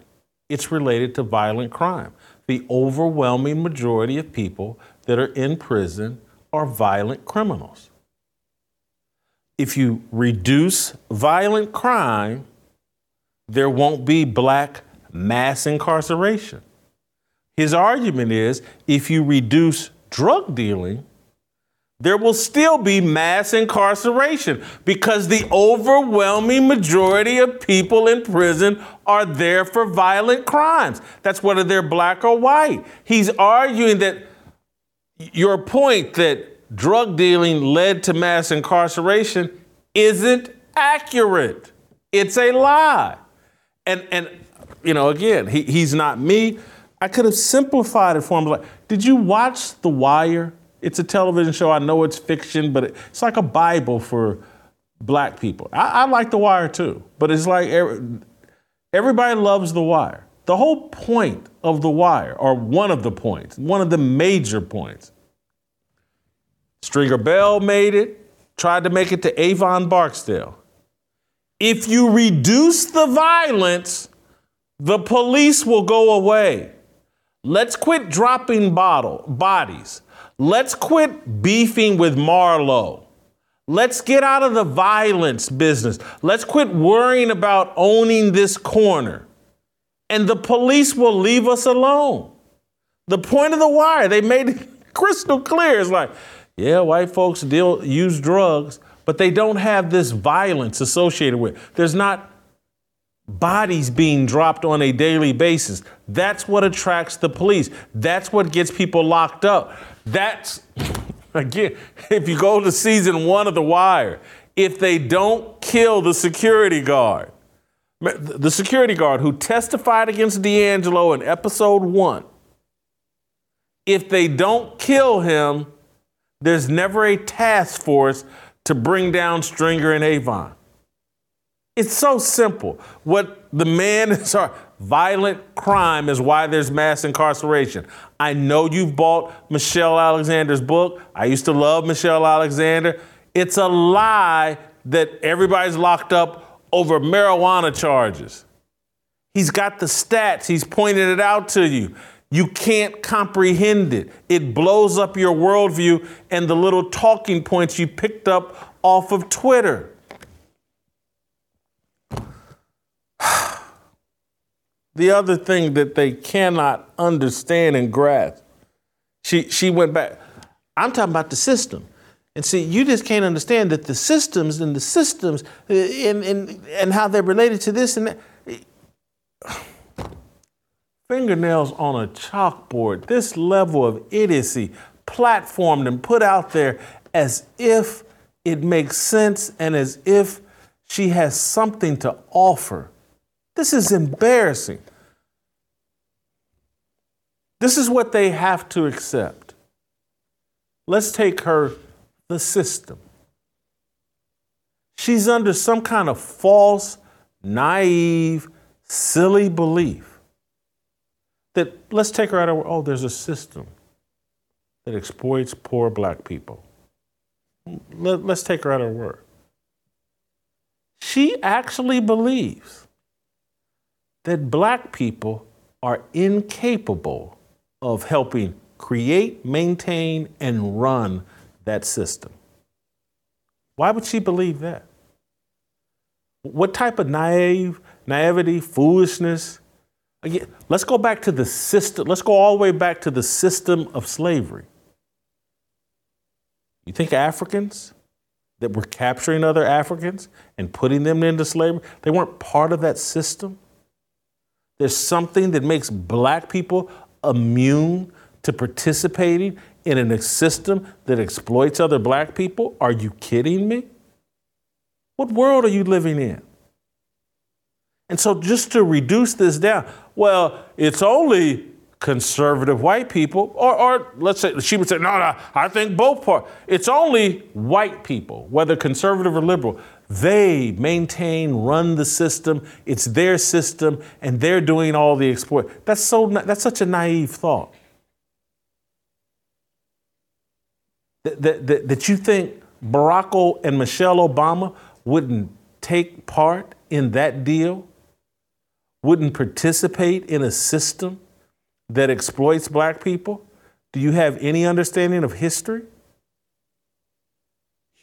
it's related to violent crime. The overwhelming majority of people that are in prison are violent criminals. If you reduce violent crime, there won't be black mass incarceration. His argument is if you reduce drug dealing, there will still be mass incarceration because the overwhelming majority of people in prison are there for violent crimes. That's whether they're black or white. He's arguing that your point that drug dealing led to mass incarceration isn't accurate. It's a lie. And and you know, again, he, he's not me. I could have simplified it for him. Like, did you watch The Wire? It's a television show. I know it's fiction, but it's like a Bible for black people. I, I like The Wire too, but it's like every, everybody loves The Wire. The whole point of The Wire, or one of the points, one of the major points, Stringer Bell made it, tried to make it to Avon Barksdale. If you reduce the violence, the police will go away. Let's quit dropping bottle bodies. Let's quit beefing with Marlo. Let's get out of the violence business. Let's quit worrying about owning this corner. And the police will leave us alone. The point of the wire, they made it crystal clear. It's like, yeah, white folks deal use drugs, but they don't have this violence associated with. it. There's not bodies being dropped on a daily basis. That's what attracts the police. That's what gets people locked up. That's, again, if you go to season one of The Wire, if they don't kill the security guard, the security guard who testified against D'Angelo in episode one, if they don't kill him, there's never a task force to bring down Stringer and Avon. It's so simple. What the man is, violent crime is why there's mass incarceration. I know you've bought Michelle Alexander's book. I used to love Michelle Alexander. It's a lie that everybody's locked up over marijuana charges. He's got the stats, he's pointed it out to you. You can't comprehend it. It blows up your worldview and the little talking points you picked up off of Twitter. the other thing that they cannot understand and grasp, she, she went back. I'm talking about the system. And see, you just can't understand that the systems and the systems uh, and, and, and how they're related to this and that. Fingernails on a chalkboard, this level of idiocy platformed and put out there as if it makes sense and as if she has something to offer. This is embarrassing. This is what they have to accept. Let's take her the system. She's under some kind of false, naive, silly belief that let's take her out of, oh, there's a system that exploits poor black people. Let, us take her out of her word. She actually believes that black people are incapable of helping create, maintain, and run that system. Why would she believe that? What type of naive, naivety, foolishness? Again, let's go back to the system. Let's go all the way back to the system of slavery. You think Africans that were capturing other Africans and putting them into slavery, they weren't part of that system? There's something that makes black people immune to participating in a system that exploits other black people? Are you kidding me? What world are you living in? And so, just to reduce this down, well, it's only conservative white people, or, or let's say she would say, no, no, I think both parts. It's only white people, whether conservative or liberal. They maintain, run the system. It's their system, and they're doing all the exploit. That's so. That's such a naive thought. That, that, that you think Barack and Michelle Obama wouldn't take part in that deal, wouldn't participate in a system that exploits black people? Do you have any understanding of history?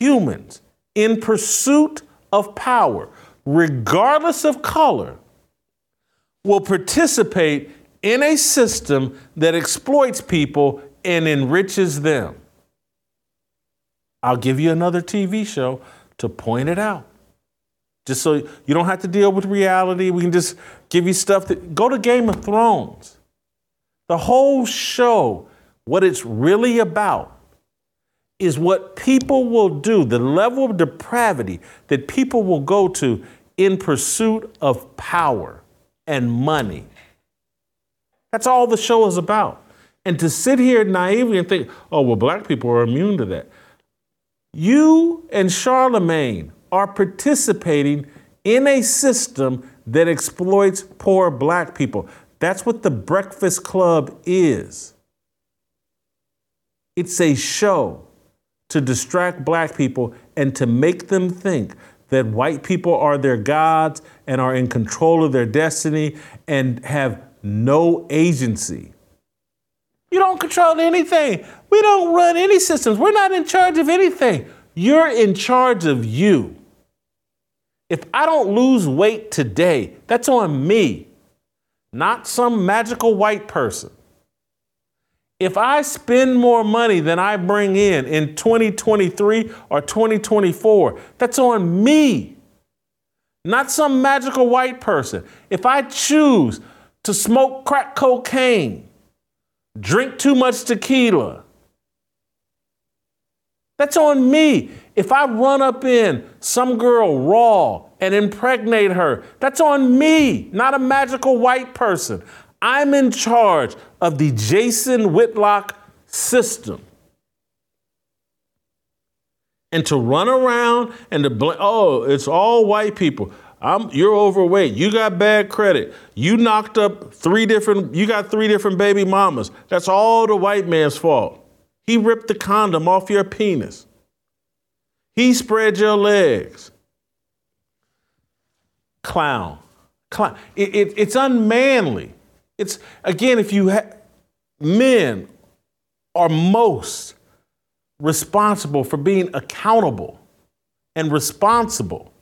Humans in pursuit of power, regardless of color, will participate in a system that exploits people and enriches them. I'll give you another TV show to point it out. Just so you don't have to deal with reality. We can just give you stuff that go to Game of Thrones. The whole show, what it's really about, is what people will do, the level of depravity that people will go to in pursuit of power and money. That's all the show is about. And to sit here naively and think, oh, well, black people are immune to that. You and Charlamagne are participating in a system that exploits poor black people. That's what the Breakfast Club is. It's a show to distract black people and to make them think that white people are their gods and are in control of their destiny and have no agency. You don't control anything. We don't run any systems. We're not in charge of anything. You're in charge of you. If I don't lose weight today, that's on me, not some magical white person. If I spend more money than I bring in in 2023 or 2024, that's on me, not some magical white person. If I choose to smoke crack cocaine, drink too much tequila, that's on me. If I run up in some girl raw and impregnate her. That's on me, not a magical white person. I'm in charge of the Jason Whitlock system. And to run around and to blame, oh, it's all white people. I'm, you're overweight. You got bad credit. You knocked up three different, you got three different baby mamas. That's all the white man's fault. He ripped the condom off your penis. He spread your legs. Clown. Clown. It, it, it's unmanly. It's, again, if you have, men are most responsible for being accountable and responsible.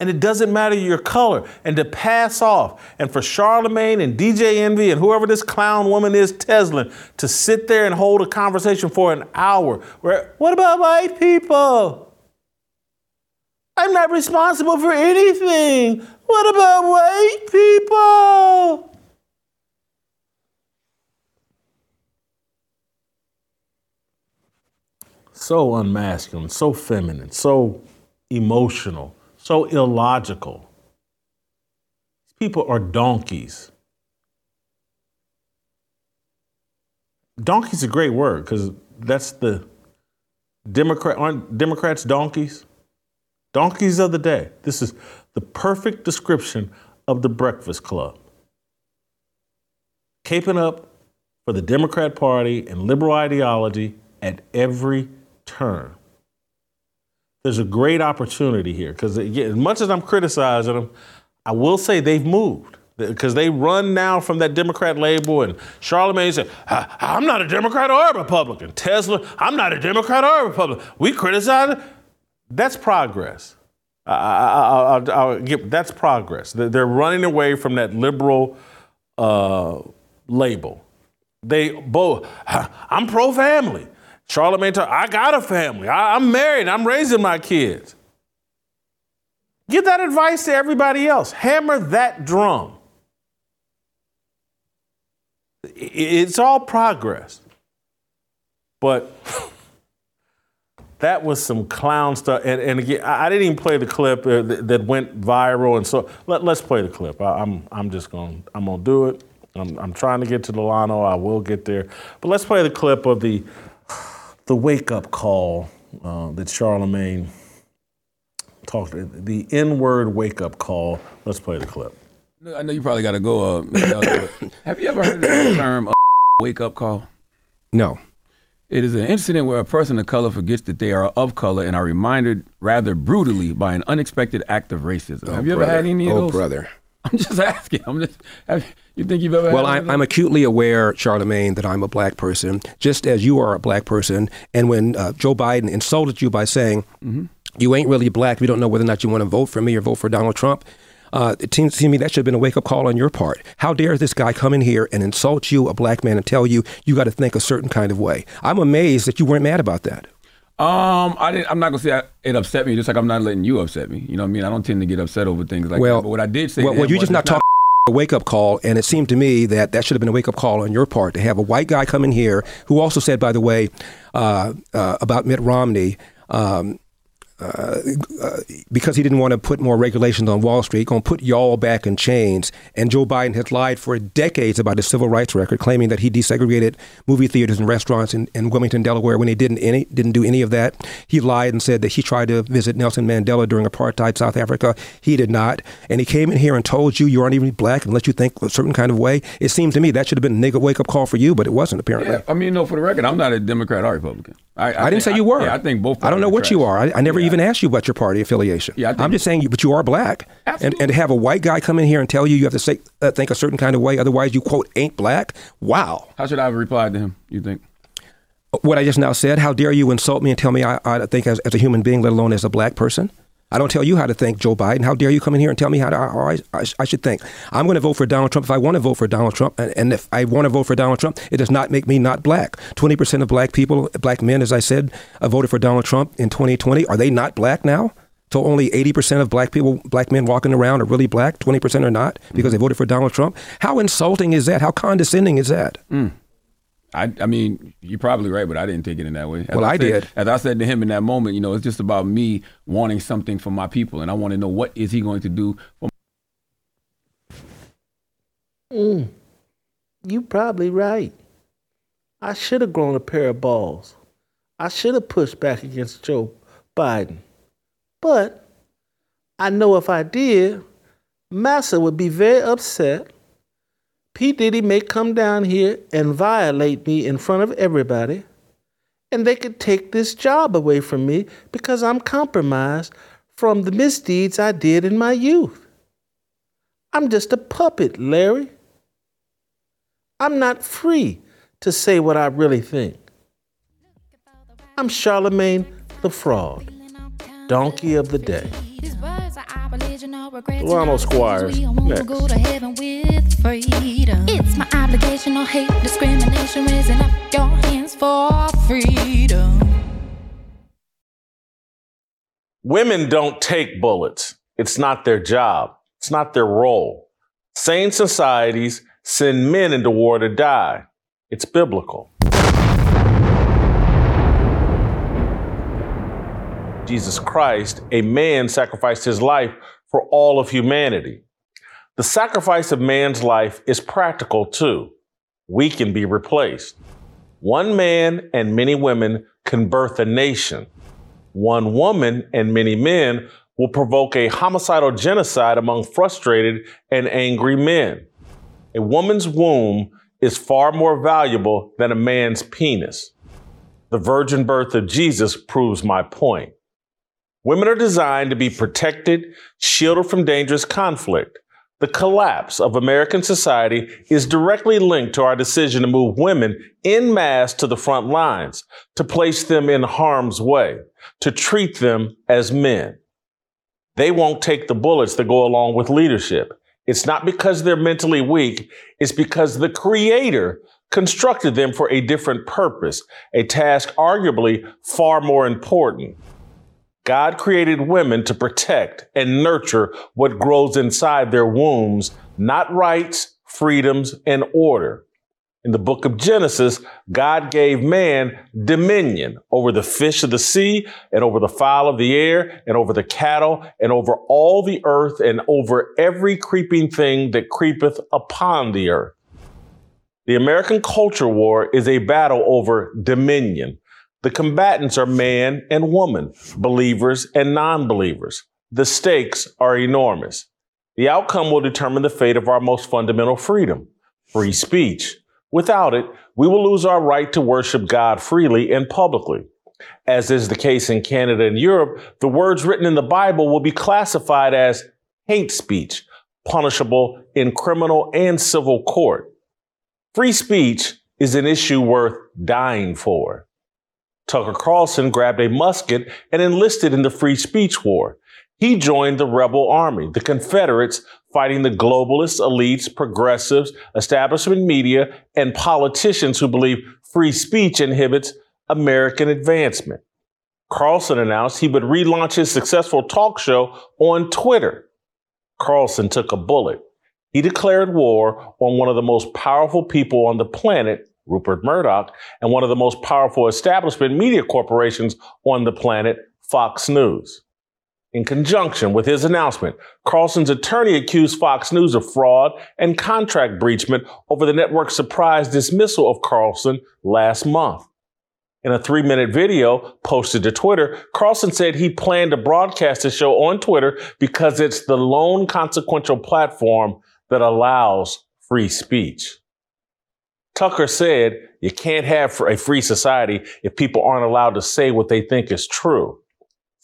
And it doesn't matter your color. And to pass off, and for Charlamagne and DJ Envy and whoever this clown woman is, Tezlyn, to sit there and hold a conversation for an hour. Where, what about white people? I'm not responsible for anything. What about white people? So unmasculine, so feminine, so emotional, so illogical. These people are donkeys. Donkey's a great word because that's the Democrat aren't Democrats donkeys? Donkeys of the day. This is the perfect description of the Breakfast Club. Caping up for the Democrat Party and liberal ideology at every turn. There's a great opportunity here because, uh, as much as I'm criticizing them, I will say they've moved because they run now from that Democrat label. And Charlamagne said, I'm not a Democrat or a Republican. Tezlyn, I'm not a Democrat or a Republican. We criticize it. That's progress. I, will give, that's progress. They're running away from that liberal uh, label. They both, I'm pro family. Charlamagne, I got a family. I, I'm married. I'm raising my kids. Give that advice to everybody else. Hammer that drum. It's all progress. But that was some clown stuff. And, and again, I didn't even play the clip uh, that went viral. And so let, us play the clip. I, am I'm, I'm just going to I'm gonna do it. I'm, I'm trying to get to Delano. I will get there. But let's play the clip of the, the wake up call uh, that Charlamagne talked, the N word wake up call. Let's play the clip. I know you probably got to go. Uh, have you ever heard of the term uh, wake up call? No. It is an incident where a person of color forgets that they are of color and are reminded rather brutally by an unexpected act of racism. Oh, have you brother. ever had any of oh, those? Oh, brother. I'm just asking. I'm just. Have, you think you've ever? Had Well, I'm, I'm, acutely aware, Charlamagne, that I'm a black person, just as you are a black person. And when uh, Joe Biden insulted you by saying, mm-hmm. "You ain't really black. We don't know whether or not you want to vote for me or vote for Donald Trump," Uh, it seems to me that should have been a wake up call on your part. How dare this guy come in here and insult you, a black man, and tell you you got to think a certain kind of way? I'm amazed that you weren't mad about that. Um, I didn't. I'm not gonna say it upset me, just like I'm not letting you upset me. You know what I mean? I don't tend to get upset over things like well, that. But what I did say, well, well you just not talking a wake up call, and it seemed to me that that should have been a wake up call on your part to have a white guy come in here who also said, by the way, uh, uh, about Mitt Romney. Um, uh, because he didn't want to put more regulations on Wall Street, going to put y'all back in chains. And Joe Biden has lied for decades about his civil rights record, claiming that he desegregated movie theaters and restaurants in, in Wilmington, Delaware, when he didn't any, didn't do any of that. He lied and said that he tried to visit Nelson Mandela during apartheid South Africa. He did not. And he came in here and told you you aren't even black and let you think a certain kind of way. It seemed to me that should have been a wake up call for you, but it wasn't apparently. Yeah, I mean, no, for the record, I'm not a Democrat or Republican. I, I, I didn't say you were. I, yeah, I think both. I don't know what you are. I, I never yeah. even asked you about your party affiliation. Yeah, I'm just saying, you, but you are black. Absolutely. And, and to have a white guy come in here and tell you you have to say, uh, think a certain kind of way, otherwise you quote ain't black. Wow. How should I have replied to him? You think? What I just now said. How dare you insult me and tell me I, I think as, as a human being, let alone as a black person? I don't tell you how to think, Joe Biden. How dare you come in here and tell me how, to, I, I, I, should think? I'm going to vote for Donald Trump if I want to vote for Donald Trump. And, and if I want to vote for Donald Trump, it does not make me not black. 20% of black people, black men, as I said, uh, voted for Donald Trump in 2020. Are they not black now? So only 80% of black people, black men walking around are really black, 20% are not because they voted for Donald Trump. How insulting is that? How condescending is that? Mm. I, I mean, you're probably right, but I didn't take it in that way. As Well, I said- did. As I said to him in that moment, you know, it's just about me wanting something for my people, and I want to know what is he going to do for mm, You probably right. I should have grown a pair of balls. I should have pushed back against Joe Biden. But I know if I did, Massa would be very upset. P. Diddy may come down here and violate me in front of everybody, and they could take this job away from me because I'm compromised from the misdeeds I did in my youth. I'm just a puppet, Larry. I'm not free to say what I really think. I'm Charlamagne the Fraud, donkey of the day. Delano Squires, next. Go to heaven with freedom. It's my obligation, no hate, discrimination, raising up your hands for freedom. Women don't take bullets. It's not their job. It's not their role. Sane societies send men into war to die. It's biblical. Jesus Christ, a man sacrificed his life for all of humanity. The sacrifice of man's life is practical too. We can be replaced. One man and many women can birth a nation one woman and many men will provoke a homicidal genocide among frustrated and angry men. A woman's womb is far more valuable than a man's penis. The virgin birth of Jesus proves my point. Women are designed to be protected, shielded from dangerous conflict. The collapse of American society is directly linked to our decision to move women in mass to the front lines, to place them in harm's way, to treat them as men. They won't take the bullets that go along with leadership. It's not because they're mentally weak, it's because the Creator constructed them for a different purpose, a task arguably far more important. God created women to protect and nurture what grows inside their wombs, not rights, freedoms, and order. In the book of Genesis, God gave man dominion over the fish of the sea and over the fowl of the air and over the cattle and over all the earth and over every creeping thing that creepeth upon the earth. The American culture war is a battle over dominion. The combatants are man and woman, believers and non believers. The stakes are enormous. The outcome will determine the fate of our most fundamental freedom free speech. Without it, we will lose our right to worship God freely and publicly. As is the case in Canada and Europe, the words written in the Bible will be classified as hate speech, punishable in criminal and civil court. Free speech is an issue worth dying for. Tucker Carlson grabbed a musket and enlisted in the free speech war. He joined the rebel army, the Confederates fighting the globalists, elites, progressives, establishment media, and politicians who believe free speech inhibits American advancement. Carlson announced he would relaunch his successful talk show on Twitter. Carlson took a bullet. He declared war on one of the most powerful people on the planet, Rupert Murdoch, and one of the most powerful establishment media corporations on the planet, Fox News. In conjunction with his announcement, Carlson's attorney accused Fox News of fraud and contract breachment over the network's surprise dismissal of Carlson last month. In a three minute video posted to Twitter, Carlson said he planned to broadcast the show on Twitter because it's the lone consequential platform that allows free speech. Tucker said you can't have a free society if people aren't allowed to say what they think is true.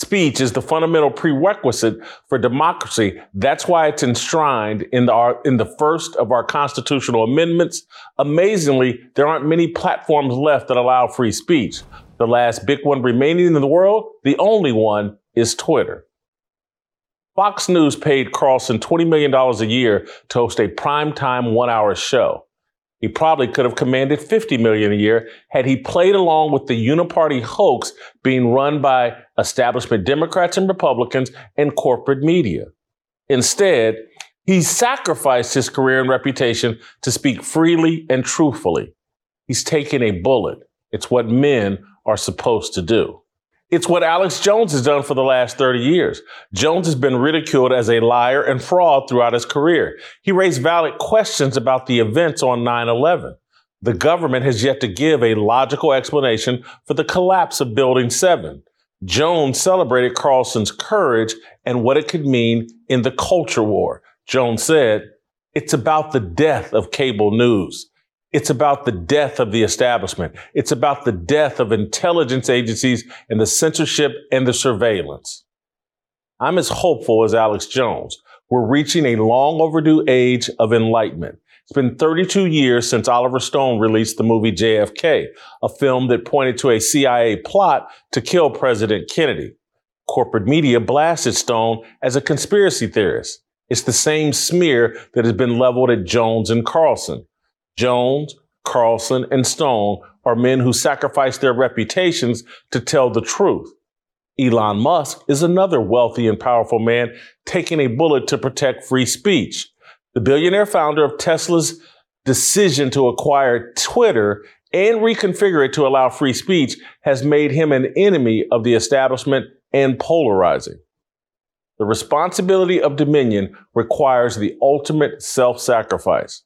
Speech is the fundamental prerequisite for democracy. That's why it's enshrined in the, our, in the first of our constitutional amendments. Amazingly, there aren't many platforms left that allow free speech. The last big one remaining in the world, the only one, is Twitter. Fox News paid Carlson $20 million a year to host a primetime one hour show. He probably could have commanded 50 million a year had he played along with the uniparty hoax being run by establishment Democrats and Republicans and corporate media. Instead, he sacrificed his career and reputation to speak freely and truthfully. He's taking a bullet. It's what men are supposed to do. It's what Alex Jones has done for the last 30 years. Jones has been ridiculed as a liar and fraud throughout his career. He raised valid questions about the events on 9 11. The government has yet to give a logical explanation for the collapse of Building 7. Jones celebrated Carlson's courage and what it could mean in the culture war. Jones said, It's about the death of cable news. It's about the death of the establishment. It's about the death of intelligence agencies and the censorship and the surveillance. I'm as hopeful as Alex Jones. We're reaching a long overdue age of enlightenment. It's been 32 years since Oliver Stone released the movie JFK, a film that pointed to a CIA plot to kill President Kennedy. Corporate media blasted Stone as a conspiracy theorist. It's the same smear that has been leveled at Jones and Carlson. Jones, Carlson, and Stone are men who sacrifice their reputations to tell the truth. Elon Musk is another wealthy and powerful man taking a bullet to protect free speech. The billionaire founder of Tesla's decision to acquire Twitter and reconfigure it to allow free speech has made him an enemy of the establishment and polarizing. The responsibility of dominion requires the ultimate self sacrifice.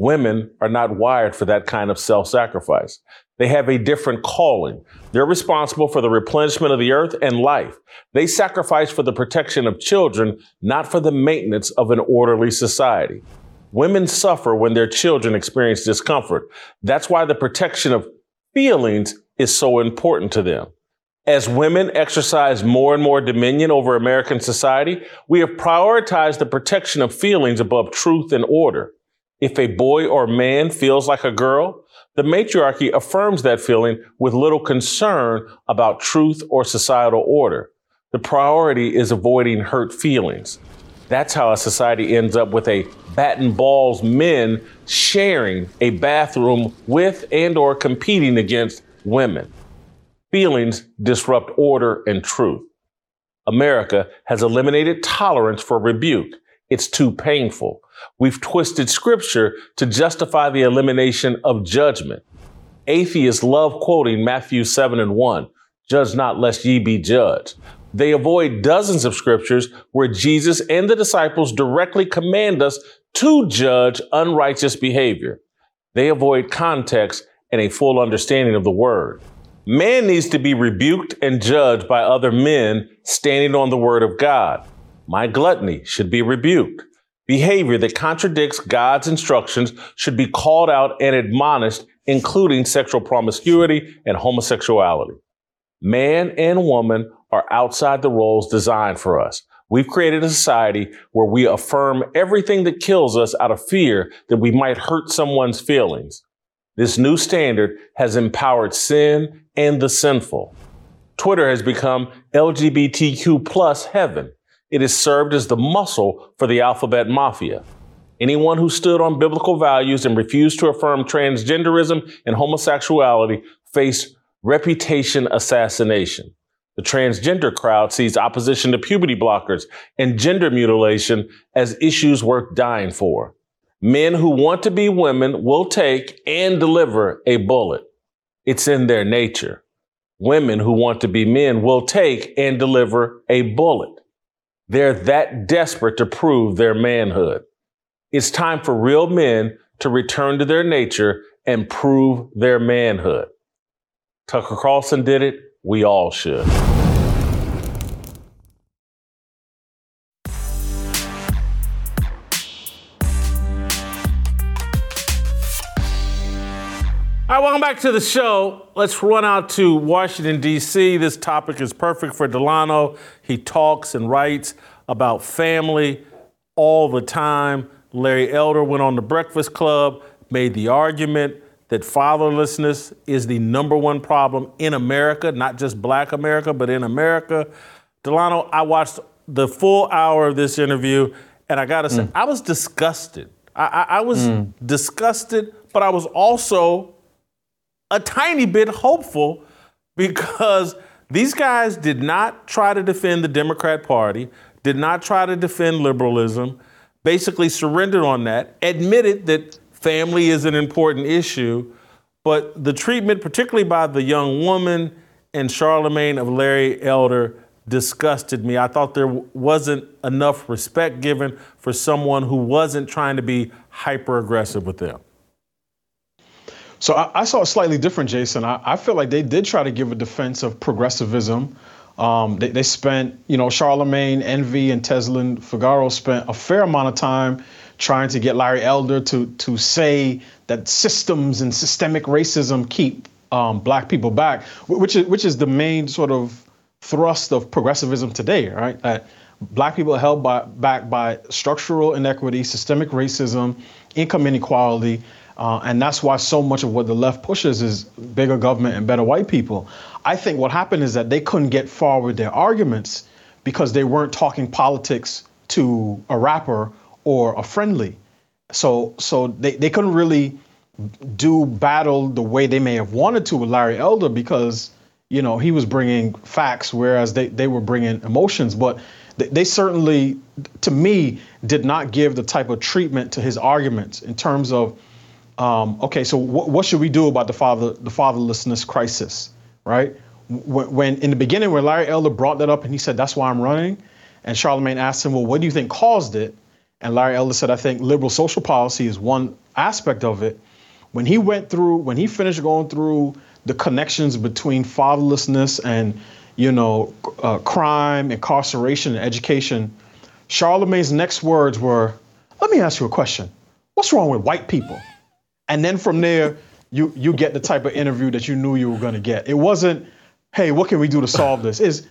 Women are not wired for that kind of self sacrifice. They have a different calling. They're responsible for the replenishment of the earth and life. They sacrifice for the protection of children, not for the maintenance of an orderly society. Women suffer when their children experience discomfort. That's why the protection of feelings is so important to them. As women exercise more and more dominion over American society, we have prioritized the protection of feelings above truth and order. If a boy or man feels like a girl, the matriarchy affirms that feeling with little concern about truth or societal order. The priority is avoiding hurt feelings. That's how a society ends up with a bat and balls men sharing a bathroom with and or competing against women. Feelings disrupt order and truth. America has eliminated tolerance for rebuke. It's too painful. We've twisted scripture to justify the elimination of judgment. Atheists love quoting Matthew 7 and 1 Judge not, lest ye be judged. They avoid dozens of scriptures where Jesus and the disciples directly command us to judge unrighteous behavior. They avoid context and a full understanding of the word. Man needs to be rebuked and judged by other men standing on the word of God. My gluttony should be rebuked. Behavior that contradicts God's instructions should be called out and admonished, including sexual promiscuity and homosexuality. Man and woman are outside the roles designed for us. We've created a society where we affirm everything that kills us out of fear that we might hurt someone's feelings. This new standard has empowered sin and the sinful. Twitter has become LGBTQ plus heaven. It has served as the muscle for the alphabet mafia. Anyone who stood on biblical values and refused to affirm transgenderism and homosexuality faced reputation assassination. The transgender crowd sees opposition to puberty blockers and gender mutilation as issues worth dying for. Men who want to be women will take and deliver a bullet. It's in their nature. Women who want to be men will take and deliver a bullet. They're that desperate to prove their manhood. It's time for real men to return to their nature and prove their manhood. Tucker Carlson did it. We all should. Right, welcome back to the show. Let's run out to Washington, D.C. This topic is perfect for Delano. He talks and writes about family all the time. Larry Elder went on the Breakfast Club, made the argument that fatherlessness is the number one problem in America, not just black America, but in America. Delano, I watched the full hour of this interview, and I gotta say, mm. I was disgusted. I, I, I was mm. disgusted, but I was also a tiny bit hopeful because these guys did not try to defend the Democrat Party, did not try to defend liberalism, basically surrendered on that, admitted that family is an important issue, but the treatment, particularly by the young woman and Charlamagne of Larry Elder, disgusted me. I thought there wasn't enough respect given for someone who wasn't trying to be hyper aggressive with them. So I, I, saw it slightly different, Jason. I, I, feel like they did try to give a defense of progressivism. Um, they, they, spent, you know, Charlamagne, Envy, and Tezlyn Figaro spent a fair amount of time trying to get Larry Elder to to say that systems and systemic racism keep um, black people back, which is which is the main sort of thrust of progressivism today, right? That black people are held by, back by structural inequity, systemic racism, income inequality, uh, and that's why so much of what the left pushes is bigger government and better white people. I think what happened is that they couldn't get far with their arguments because they weren't talking politics to a rapper or a friendly. So so they, they couldn't really do battle the way they may have wanted to with Larry Elder because you know he was bringing facts whereas they, they were bringing emotions but they, they certainly to me did not give the type of treatment to his arguments in terms of um, okay so wh- what should we do about the father the fatherlessness crisis right when, when in the beginning when Larry Elder brought that up and he said that's why I'm running and Charlamagne asked him well what do you think caused it and Larry Elder said I think liberal social policy is one aspect of it when he went through, when he finished going through the connections between fatherlessness and, you know, uh, crime, incarceration, and education, Charlamagne's next words were, "Let me ask you a question. What's wrong with white people?" And then from there, you you get the type of interview that you knew you were going to get. It wasn't, "Hey, what can we do to solve this?" Is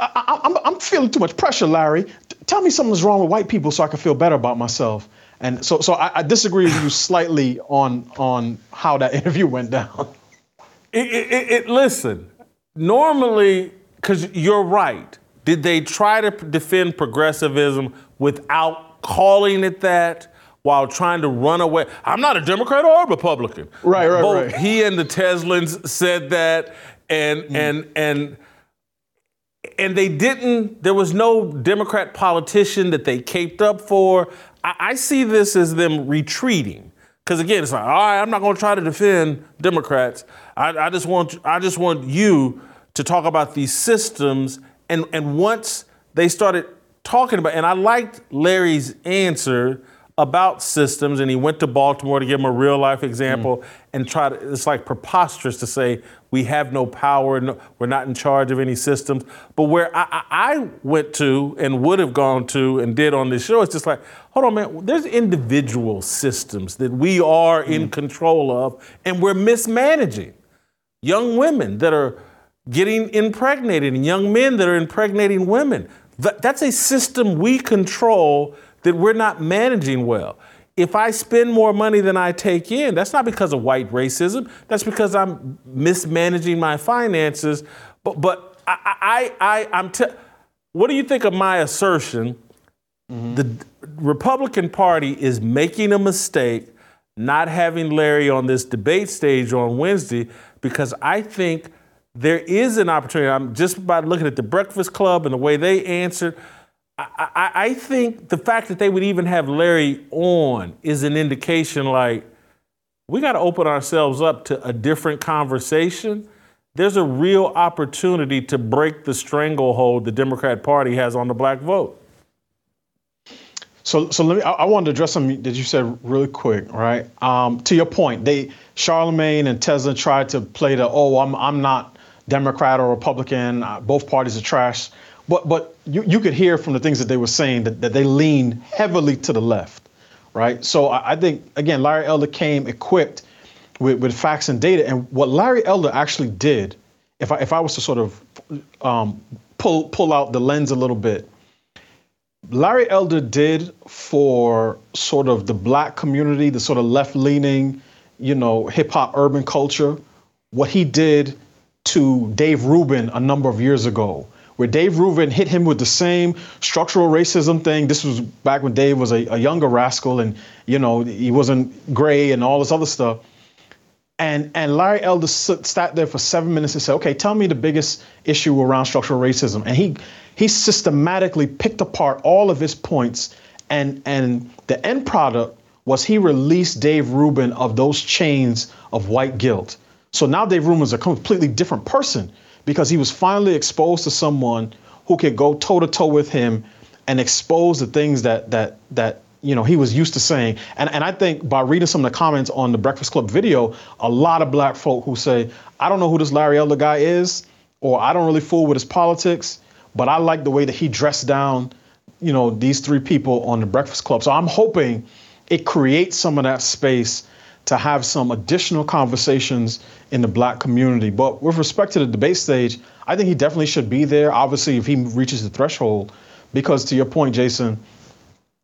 I, am I'm, I'm feeling too much pressure, Larry. Tell me something's wrong with white people so I can feel better about myself. And so, so I, I disagree with you slightly on on how that interview went down. It, it, it, listen, normally, because you're right. Did they try to defend progressivism without calling it that? While trying to run away, I'm not a Democrat or a Republican. Right, right, Both right. He and the Tezlyns said that, and mm. and and and they didn't. There was no Democrat politician that they caped up for. I, I see this as them retreating. Because again, it's like, all right, I'm not going to try to defend Democrats. I, I, just want, I just want you to talk about these systems. And and once they started talking about, and I liked Larry's answer about systems, and he went to Baltimore to give him a real life example mm. and try to. It's like preposterous to say we have no power, no, we're not in charge of any systems. But where I, I, went to and would have gone to and did on this show, it's just like, hold on, man. There's individual systems that we are mm. in control of, and we're mismanaging. Young women that are getting impregnated, and young men that are impregnating women. That, that's a system we control that we're not managing well. If I spend more money than I take in, that's not because of white racism. That's because I'm mismanaging my finances. But but I I, I am Te- what do you think of my assertion? Mm-hmm. The Republican Party is making a mistake not having Larry on this debate stage on Wednesday because I think there is an opportunity. I'm just by looking at the Breakfast Club and the way they answered. I, I, think the fact that they would even have Larry on is an indication like we got to open ourselves up to a different conversation. There's a real opportunity to break the stranglehold the Democrat Party has on the black vote. So, so let me. I, I wanted to address something that you said really quick, right? Um, to your point, they Charlamagne and Tezlyn tried to play the oh, I'm I'm not Democrat or Republican. Uh, both parties are trash. But but you, you could hear from the things that they were saying that, that they lean heavily to the left, right? So I, I think again, Larry Elder came equipped with, with facts and data. And what Larry Elder actually did, if I if I was to sort of um, pull pull out the lens a little bit, Larry Elder did for sort of the black community, the sort of left leaning, you know, hip hop urban culture, what he did to Dave Rubin a number of years ago where Dave Rubin hit him with the same structural racism thing. This was back when Dave was a, a younger rascal and, you know, he wasn't gray and all this other stuff. And, and Larry Elder sat there for seven minutes and said, okay, tell me the biggest issue around structural racism. And he, he systematically picked apart all of his points and, and the end product was he released Dave Rubin of those chains of white guilt. So now Dave Rubin is a completely different person because he was finally exposed to someone who could go toe to toe with him and expose the things that that that you know he was used to saying. And and I think by reading some of the comments on the Breakfast Club video, a lot of black folk who say, I don't know who this Larry Elder guy is, or I don't really fool with his politics, but I like the way that he dressed down, you know, these three people on the Breakfast Club. So I'm hoping it creates some of that space to have some additional conversations in the black community. But with respect to the debate stage, I think he definitely should be there. Obviously, if he reaches the threshold, because to your point, Jason,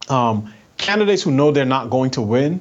um, candidates who know they're not going to win,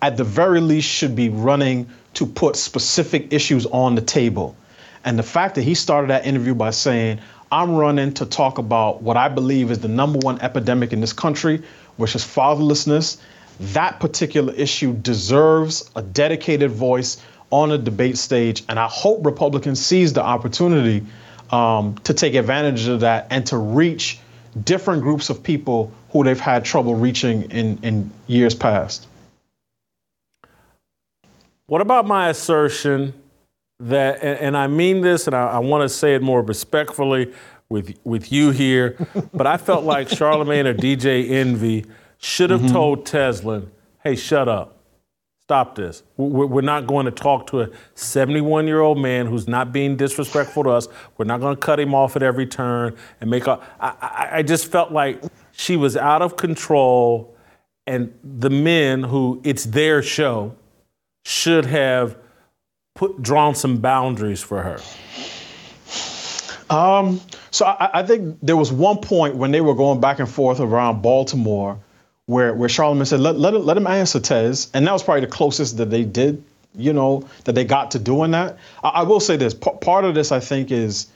at the very least, should be running to put specific issues on the table. And the fact that he started that interview by saying, I'm running to talk about what I believe is the number one epidemic in this country, which is fatherlessness. That particular issue deserves a dedicated voice on a debate stage. And I hope Republicans seize the opportunity um, to take advantage of that and to reach different groups of people who they've had trouble reaching in, in years past. What about my assertion that, and, and I mean this, and I, I want to say it more respectfully with with you here, but I felt like Charlamagne or DJ Envy should have mm-hmm. told Tezlyn, "Hey, shut up, stop this. We're, we're not going to talk to a 71 year old man who's not being disrespectful to us. We're not going to cut him off at every turn and make a." I, I, I just felt like she was out of control, and the men who it's their show should have put drawn some boundaries for her? Um, so I, I, think there was one point when they were going back and forth around Baltimore where where Charlamagne said, let, let, let him answer Tez. And that was probably the closest that they did, you know, that they got to doing that. I, I will say this, P- part of this I think is,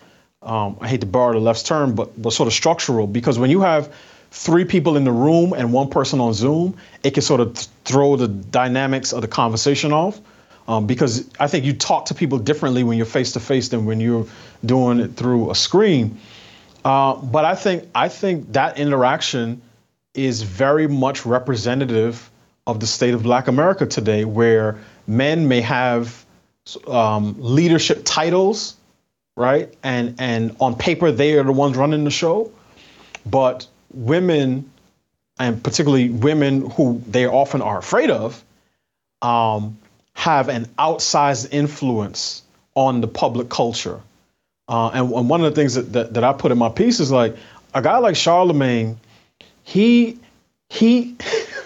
um, I hate to borrow the left term, but, but sort of structural because when you have three people in the room and one person on Zoom, it can sort of th- throw the dynamics of the conversation off. Um, because I think you talk to people differently when you're face to face than when you're doing it through a screen. Uh, but I think I think that interaction is very much representative of the state of Black America today, where men may have um, leadership titles, right, and and on paper they are the ones running the show, but women, and particularly women who they often are afraid of, um, have an outsized influence on the public culture. Uh, and, and, one of the things that, that, that I put in my piece is like a guy like Charlamagne, he he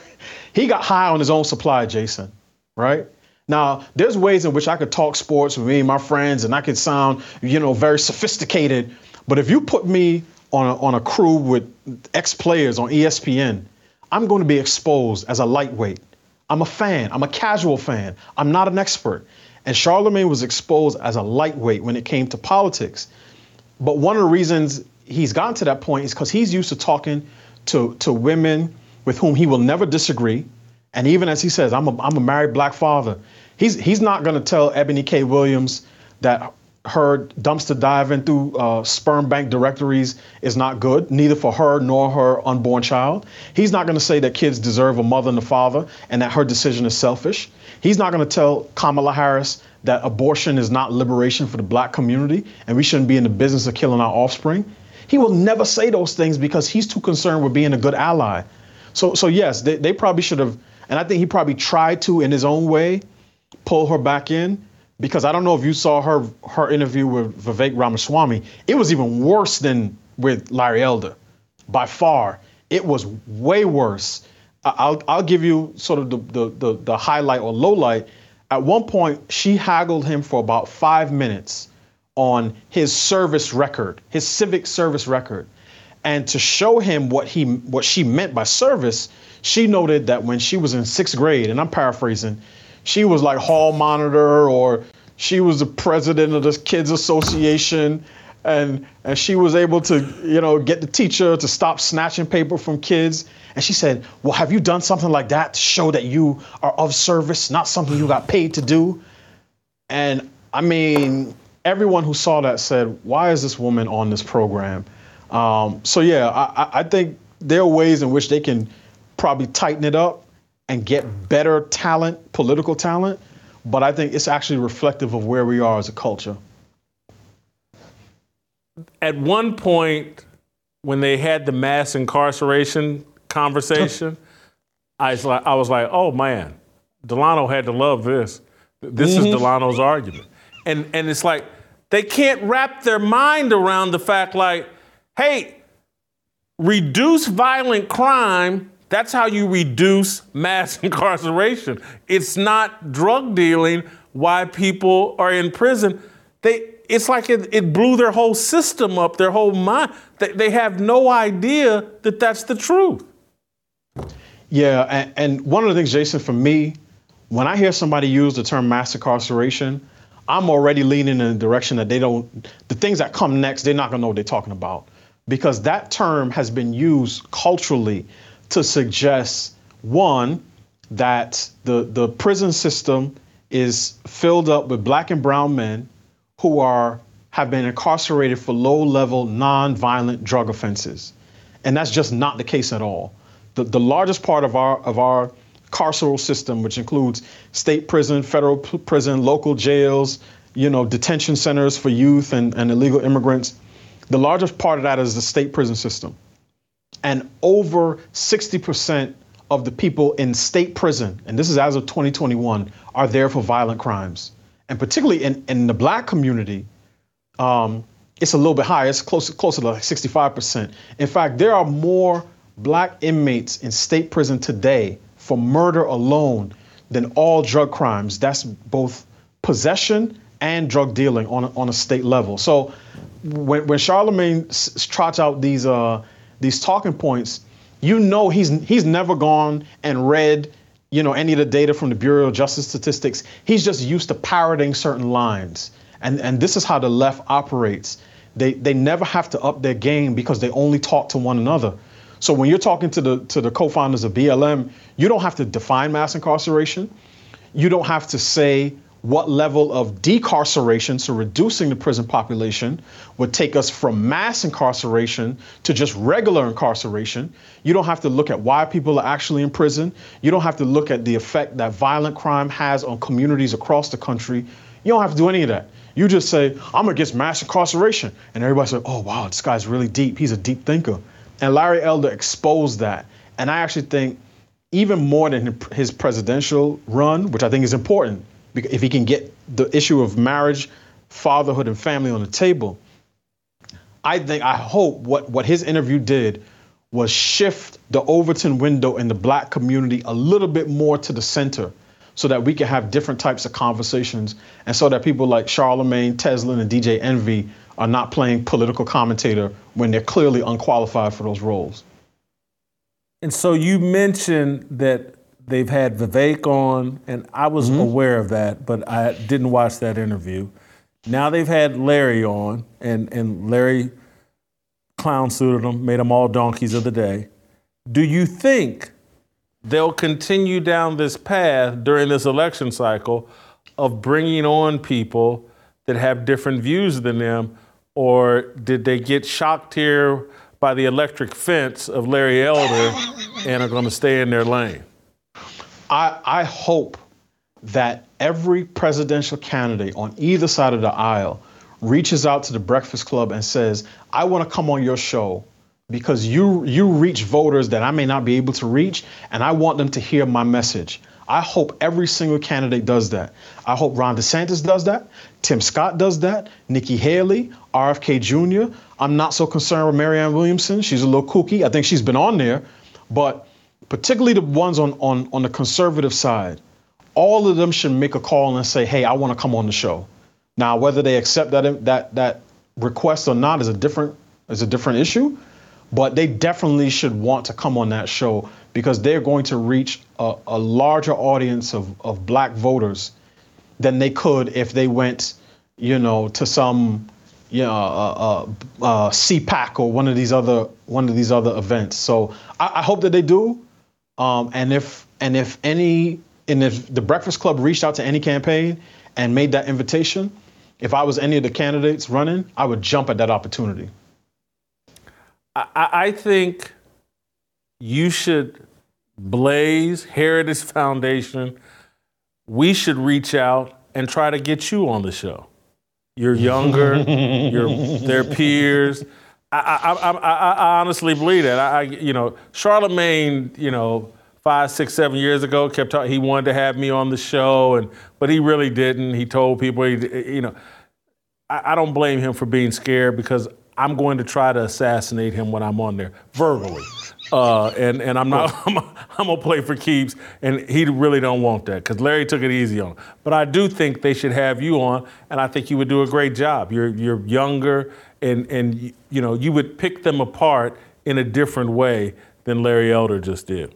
he got high on his own supply, Jason, right? Now, there's ways in which I could talk sports with me and my friends, and I could sound, you know, very sophisticated. But if you put me on a, on a crew with ex players on ESPN, I'm going to be exposed as a lightweight. I'm a fan. I'm a casual fan. I'm not an expert. And Charlamagne was exposed as a lightweight when it came to politics. But one of the reasons he's gotten to that point is because he's used to talking to, to women with whom he will never disagree. And even as he says, I'm a, I'm a married black father, he's, he's not going to tell Eboni K. Williams that her dumpster diving through uh, sperm bank directories is not good, neither for her nor her unborn child. He's not going to say that kids deserve a mother and a father and that her decision is selfish. He's not going to tell Kamala Harris that abortion is not liberation for the black community and we shouldn't be in the business of killing our offspring. He will never say those things because he's too concerned with being a good ally. So, so yes, they, they probably should have, and I think he probably tried to, in his own way, pull her back in because I don't know if you saw her her interview with Vivek Ramaswamy. It was even worse than with Larry Elder, by far. It was way worse. I'll I'll give you sort of the the the, the highlight or low light. At one point, she haggled him for about five minutes on his service record, his civic service record. And to show him what he what she meant by service, she noted that when she was in sixth grade, and I'm paraphrasing, she was like hall monitor or she was the president of the kids association. And and she was able to you know get the teacher to stop snatching paper from kids. And she said well have you done something like that to show that you are of service not something you got paid to do? And i mean everyone who saw that said why is this woman on this program um, so yeah I, I think there are ways in which they can probably tighten it up and get better talent, political talent, but I think it's actually reflective of where we are as a culture. At one point, when they had the mass incarceration conversation, I was like, I was like, oh man, Delano had to love this. This mm-hmm. is Delano's argument, and and it's like they can't wrap their mind around the fact like, hey, reduce violent crime. That's how you reduce mass incarceration. It's not drug dealing why people are in prison. They it's like it, it blew their whole system up, their whole mind. They, they have no idea that that's the truth. Yeah, and, and one of the things, Jason, for me, when I hear somebody use the term mass incarceration, I'm already leaning in the direction that they don't, the things that come next, they're not gonna know what they're talking about. Because that term has been used culturally to suggest, one, that the, the prison system is filled up with black and brown men who are have been incarcerated for low-level non-violent drug offenses. And that's just not the case at all. The, the largest part of our of our carceral system, which includes state prison, federal prison, local jails, you know, detention centers for youth and, and illegal immigrants, the largest part of that is the state prison system. And over 60% of the people in state prison, and this is as of 2021, are there for violent crimes and particularly in, in the black community, um, it's a little bit higher. It's close, closer to like 65%. In fact, there are more black inmates in state prison today for murder alone than all drug crimes. That's both possession and drug dealing on on a state level. So when, when Charlamagne s- trots out these uh, these talking points, you know he's he's never gone and read you know, any of the data from the Bureau of Justice Statistics. He's just used to parroting certain lines. And, and this is how the left operates. They, they never have to up their game because they only talk to one another. So when you're talking to the to the co-founders of BLM, you don't have to define mass incarceration. You don't have to say what level of decarceration, so reducing the prison population, would take us from mass incarceration to just regular incarceration. You don't have to look at why people are actually in prison. You don't have to look at the effect that violent crime has on communities across the country. You don't have to do any of that. You just say, I'm against mass incarceration. And everybody says, oh, wow, this guy's really deep. He's a deep thinker. And Larry Elder exposed that. And I actually think, even more than his presidential run, which I think is important, if he can get the issue of marriage, fatherhood, and family on the table, I think, I hope what, what his interview did was shift the Overton window in the black community a little bit more to the center so that we can have different types of conversations and so that people like Charlamagne, Tezlyn, and DJ Envy are not playing political commentator when they're clearly unqualified for those roles. And so you mentioned that They've had Vivek on, and I was mm-hmm. aware of that, but I didn't watch that interview. Now they've had Larry on, and, and Larry clown suited them, made them all donkeys of the day. Do you think they'll continue down this path during this election cycle of bringing on people that have different views than them, or did they get shocked here by the electric fence of Larry Elder and are going to stay in their lane? I, I hope that every presidential candidate on either side of the aisle reaches out to the Breakfast Club and says, I want to come on your show because you you reach voters that I may not be able to reach, and I want them to hear my message. I hope every single candidate does that. I hope Ron DeSantis does that. Tim Scott does that. Nikki Haley, RFK Jr. I'm not so concerned with Marianne Williamson. She's a little kooky. I think she's been on there, but particularly the ones on, on, on the conservative side, all of them should make a call and say, hey, I want to come on the show. Now, whether they accept that, that, that request or not is a different, is a different issue, but they definitely should want to come on that show because they're going to reach a, a larger audience of, of black voters than they could if they went, you know, to some you know, uh, uh, uh, CPAC or one of these other one of these other events. So I, I hope that they do. Um, and if and if any and if the Breakfast Club reached out to any campaign and made that invitation, if I was any of the candidates running, I would jump at that opportunity. I, I think you should Blaze Heritage Foundation, we should reach out and try to get you on the show. You're younger, you're their peers. I, I, I, I, I honestly believe that. I, I, you know, Charlamagne, you know, five, six, seven years ago, kept talking. He wanted to have me on the show, and but he really didn't. He told people, he, you know, I, I don't blame him for being scared because I'm going to try to assassinate him when I'm on there verbally. Uh, and and I'm not I'm, I'm gonna play for keeps, and he really don't want that because Larry took it easy on him. But I do think they should have you on, and I think you would do a great job. You're you're younger, and and you know you would pick them apart in a different way than Larry Elder just did.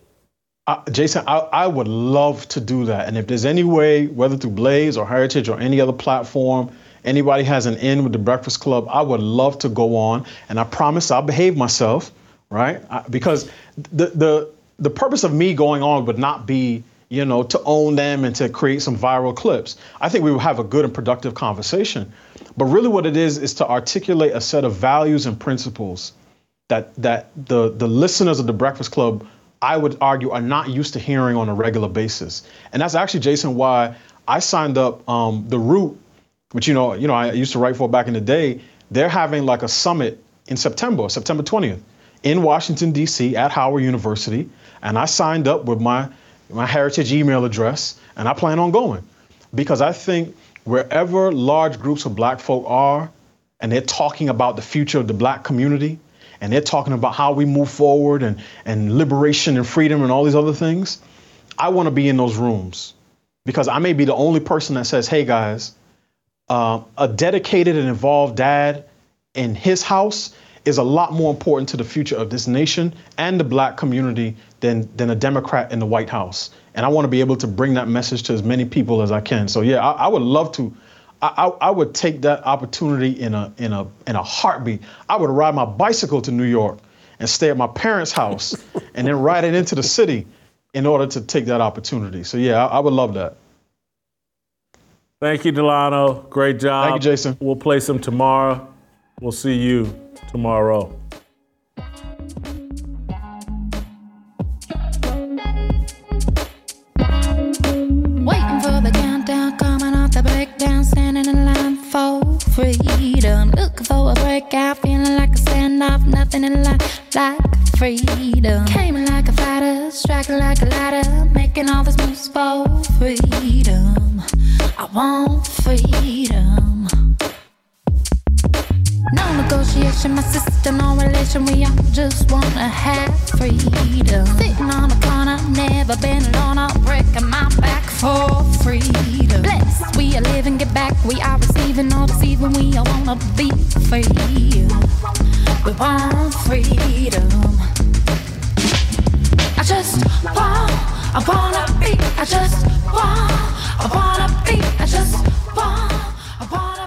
Uh, Jason, I, I would love to do that. And if there's any way, whether through Blaze or Heritage or any other platform, anybody has an in with the Breakfast Club, I would love to go on. And I promise I'll behave myself, right? Because the the the purpose of me going on would not be, you know, to own them and to create some viral clips. I think we would have a good and productive conversation. But really, what it is is to articulate a set of values and principles that that the the listeners of the Breakfast Club I would argue, are not used to hearing on a regular basis. And that's actually, Jason, why I signed up um, the Root, which you know, you know, I used to write for back in the day. They're having like a summit in September, September 20th, in Washington D.C. at Howard University, and I signed up with my my Heritage email address, and I plan on going because I think wherever large groups of Black folk are, and they're talking about the future of the Black community, and they're talking about how we move forward and, and liberation and freedom and all these other things, I want to be in those rooms because I may be the only person that says, hey guys, uh, a dedicated and involved dad in his house is a lot more important to the future of this nation and the black community than, than a Democrat in the White House. And I want to be able to bring that message to as many people as I can. So yeah, I, I would love to I, I, would take that opportunity in a in a in a heartbeat. I would ride my bicycle to New York and stay at my parents' house and then ride it into the city in order to take that opportunity. So yeah, I, I would love that. Thank you, Delano. Great job. Thank you, Jason. We'll play some tomorrow. We'll see you tomorrow. Waiting for the countdown, coming off the breakdown, standing in line for freedom. Looking for a breakout, feeling like a standoff, nothing in life like freedom. Came like a fighter, striking like a ladder, making all these moves for freedom. I want freedom. No negotiation, my system, no relation. We all just wanna have freedom. Sitting on a corner, never been alone. I'm breaking my back for freedom. Blessed, we are living, get back. We are receiving, all deceiving. We all wanna be free. We want freedom. I just want, I wanna be. I just want, I wanna be. I just want, I wanna.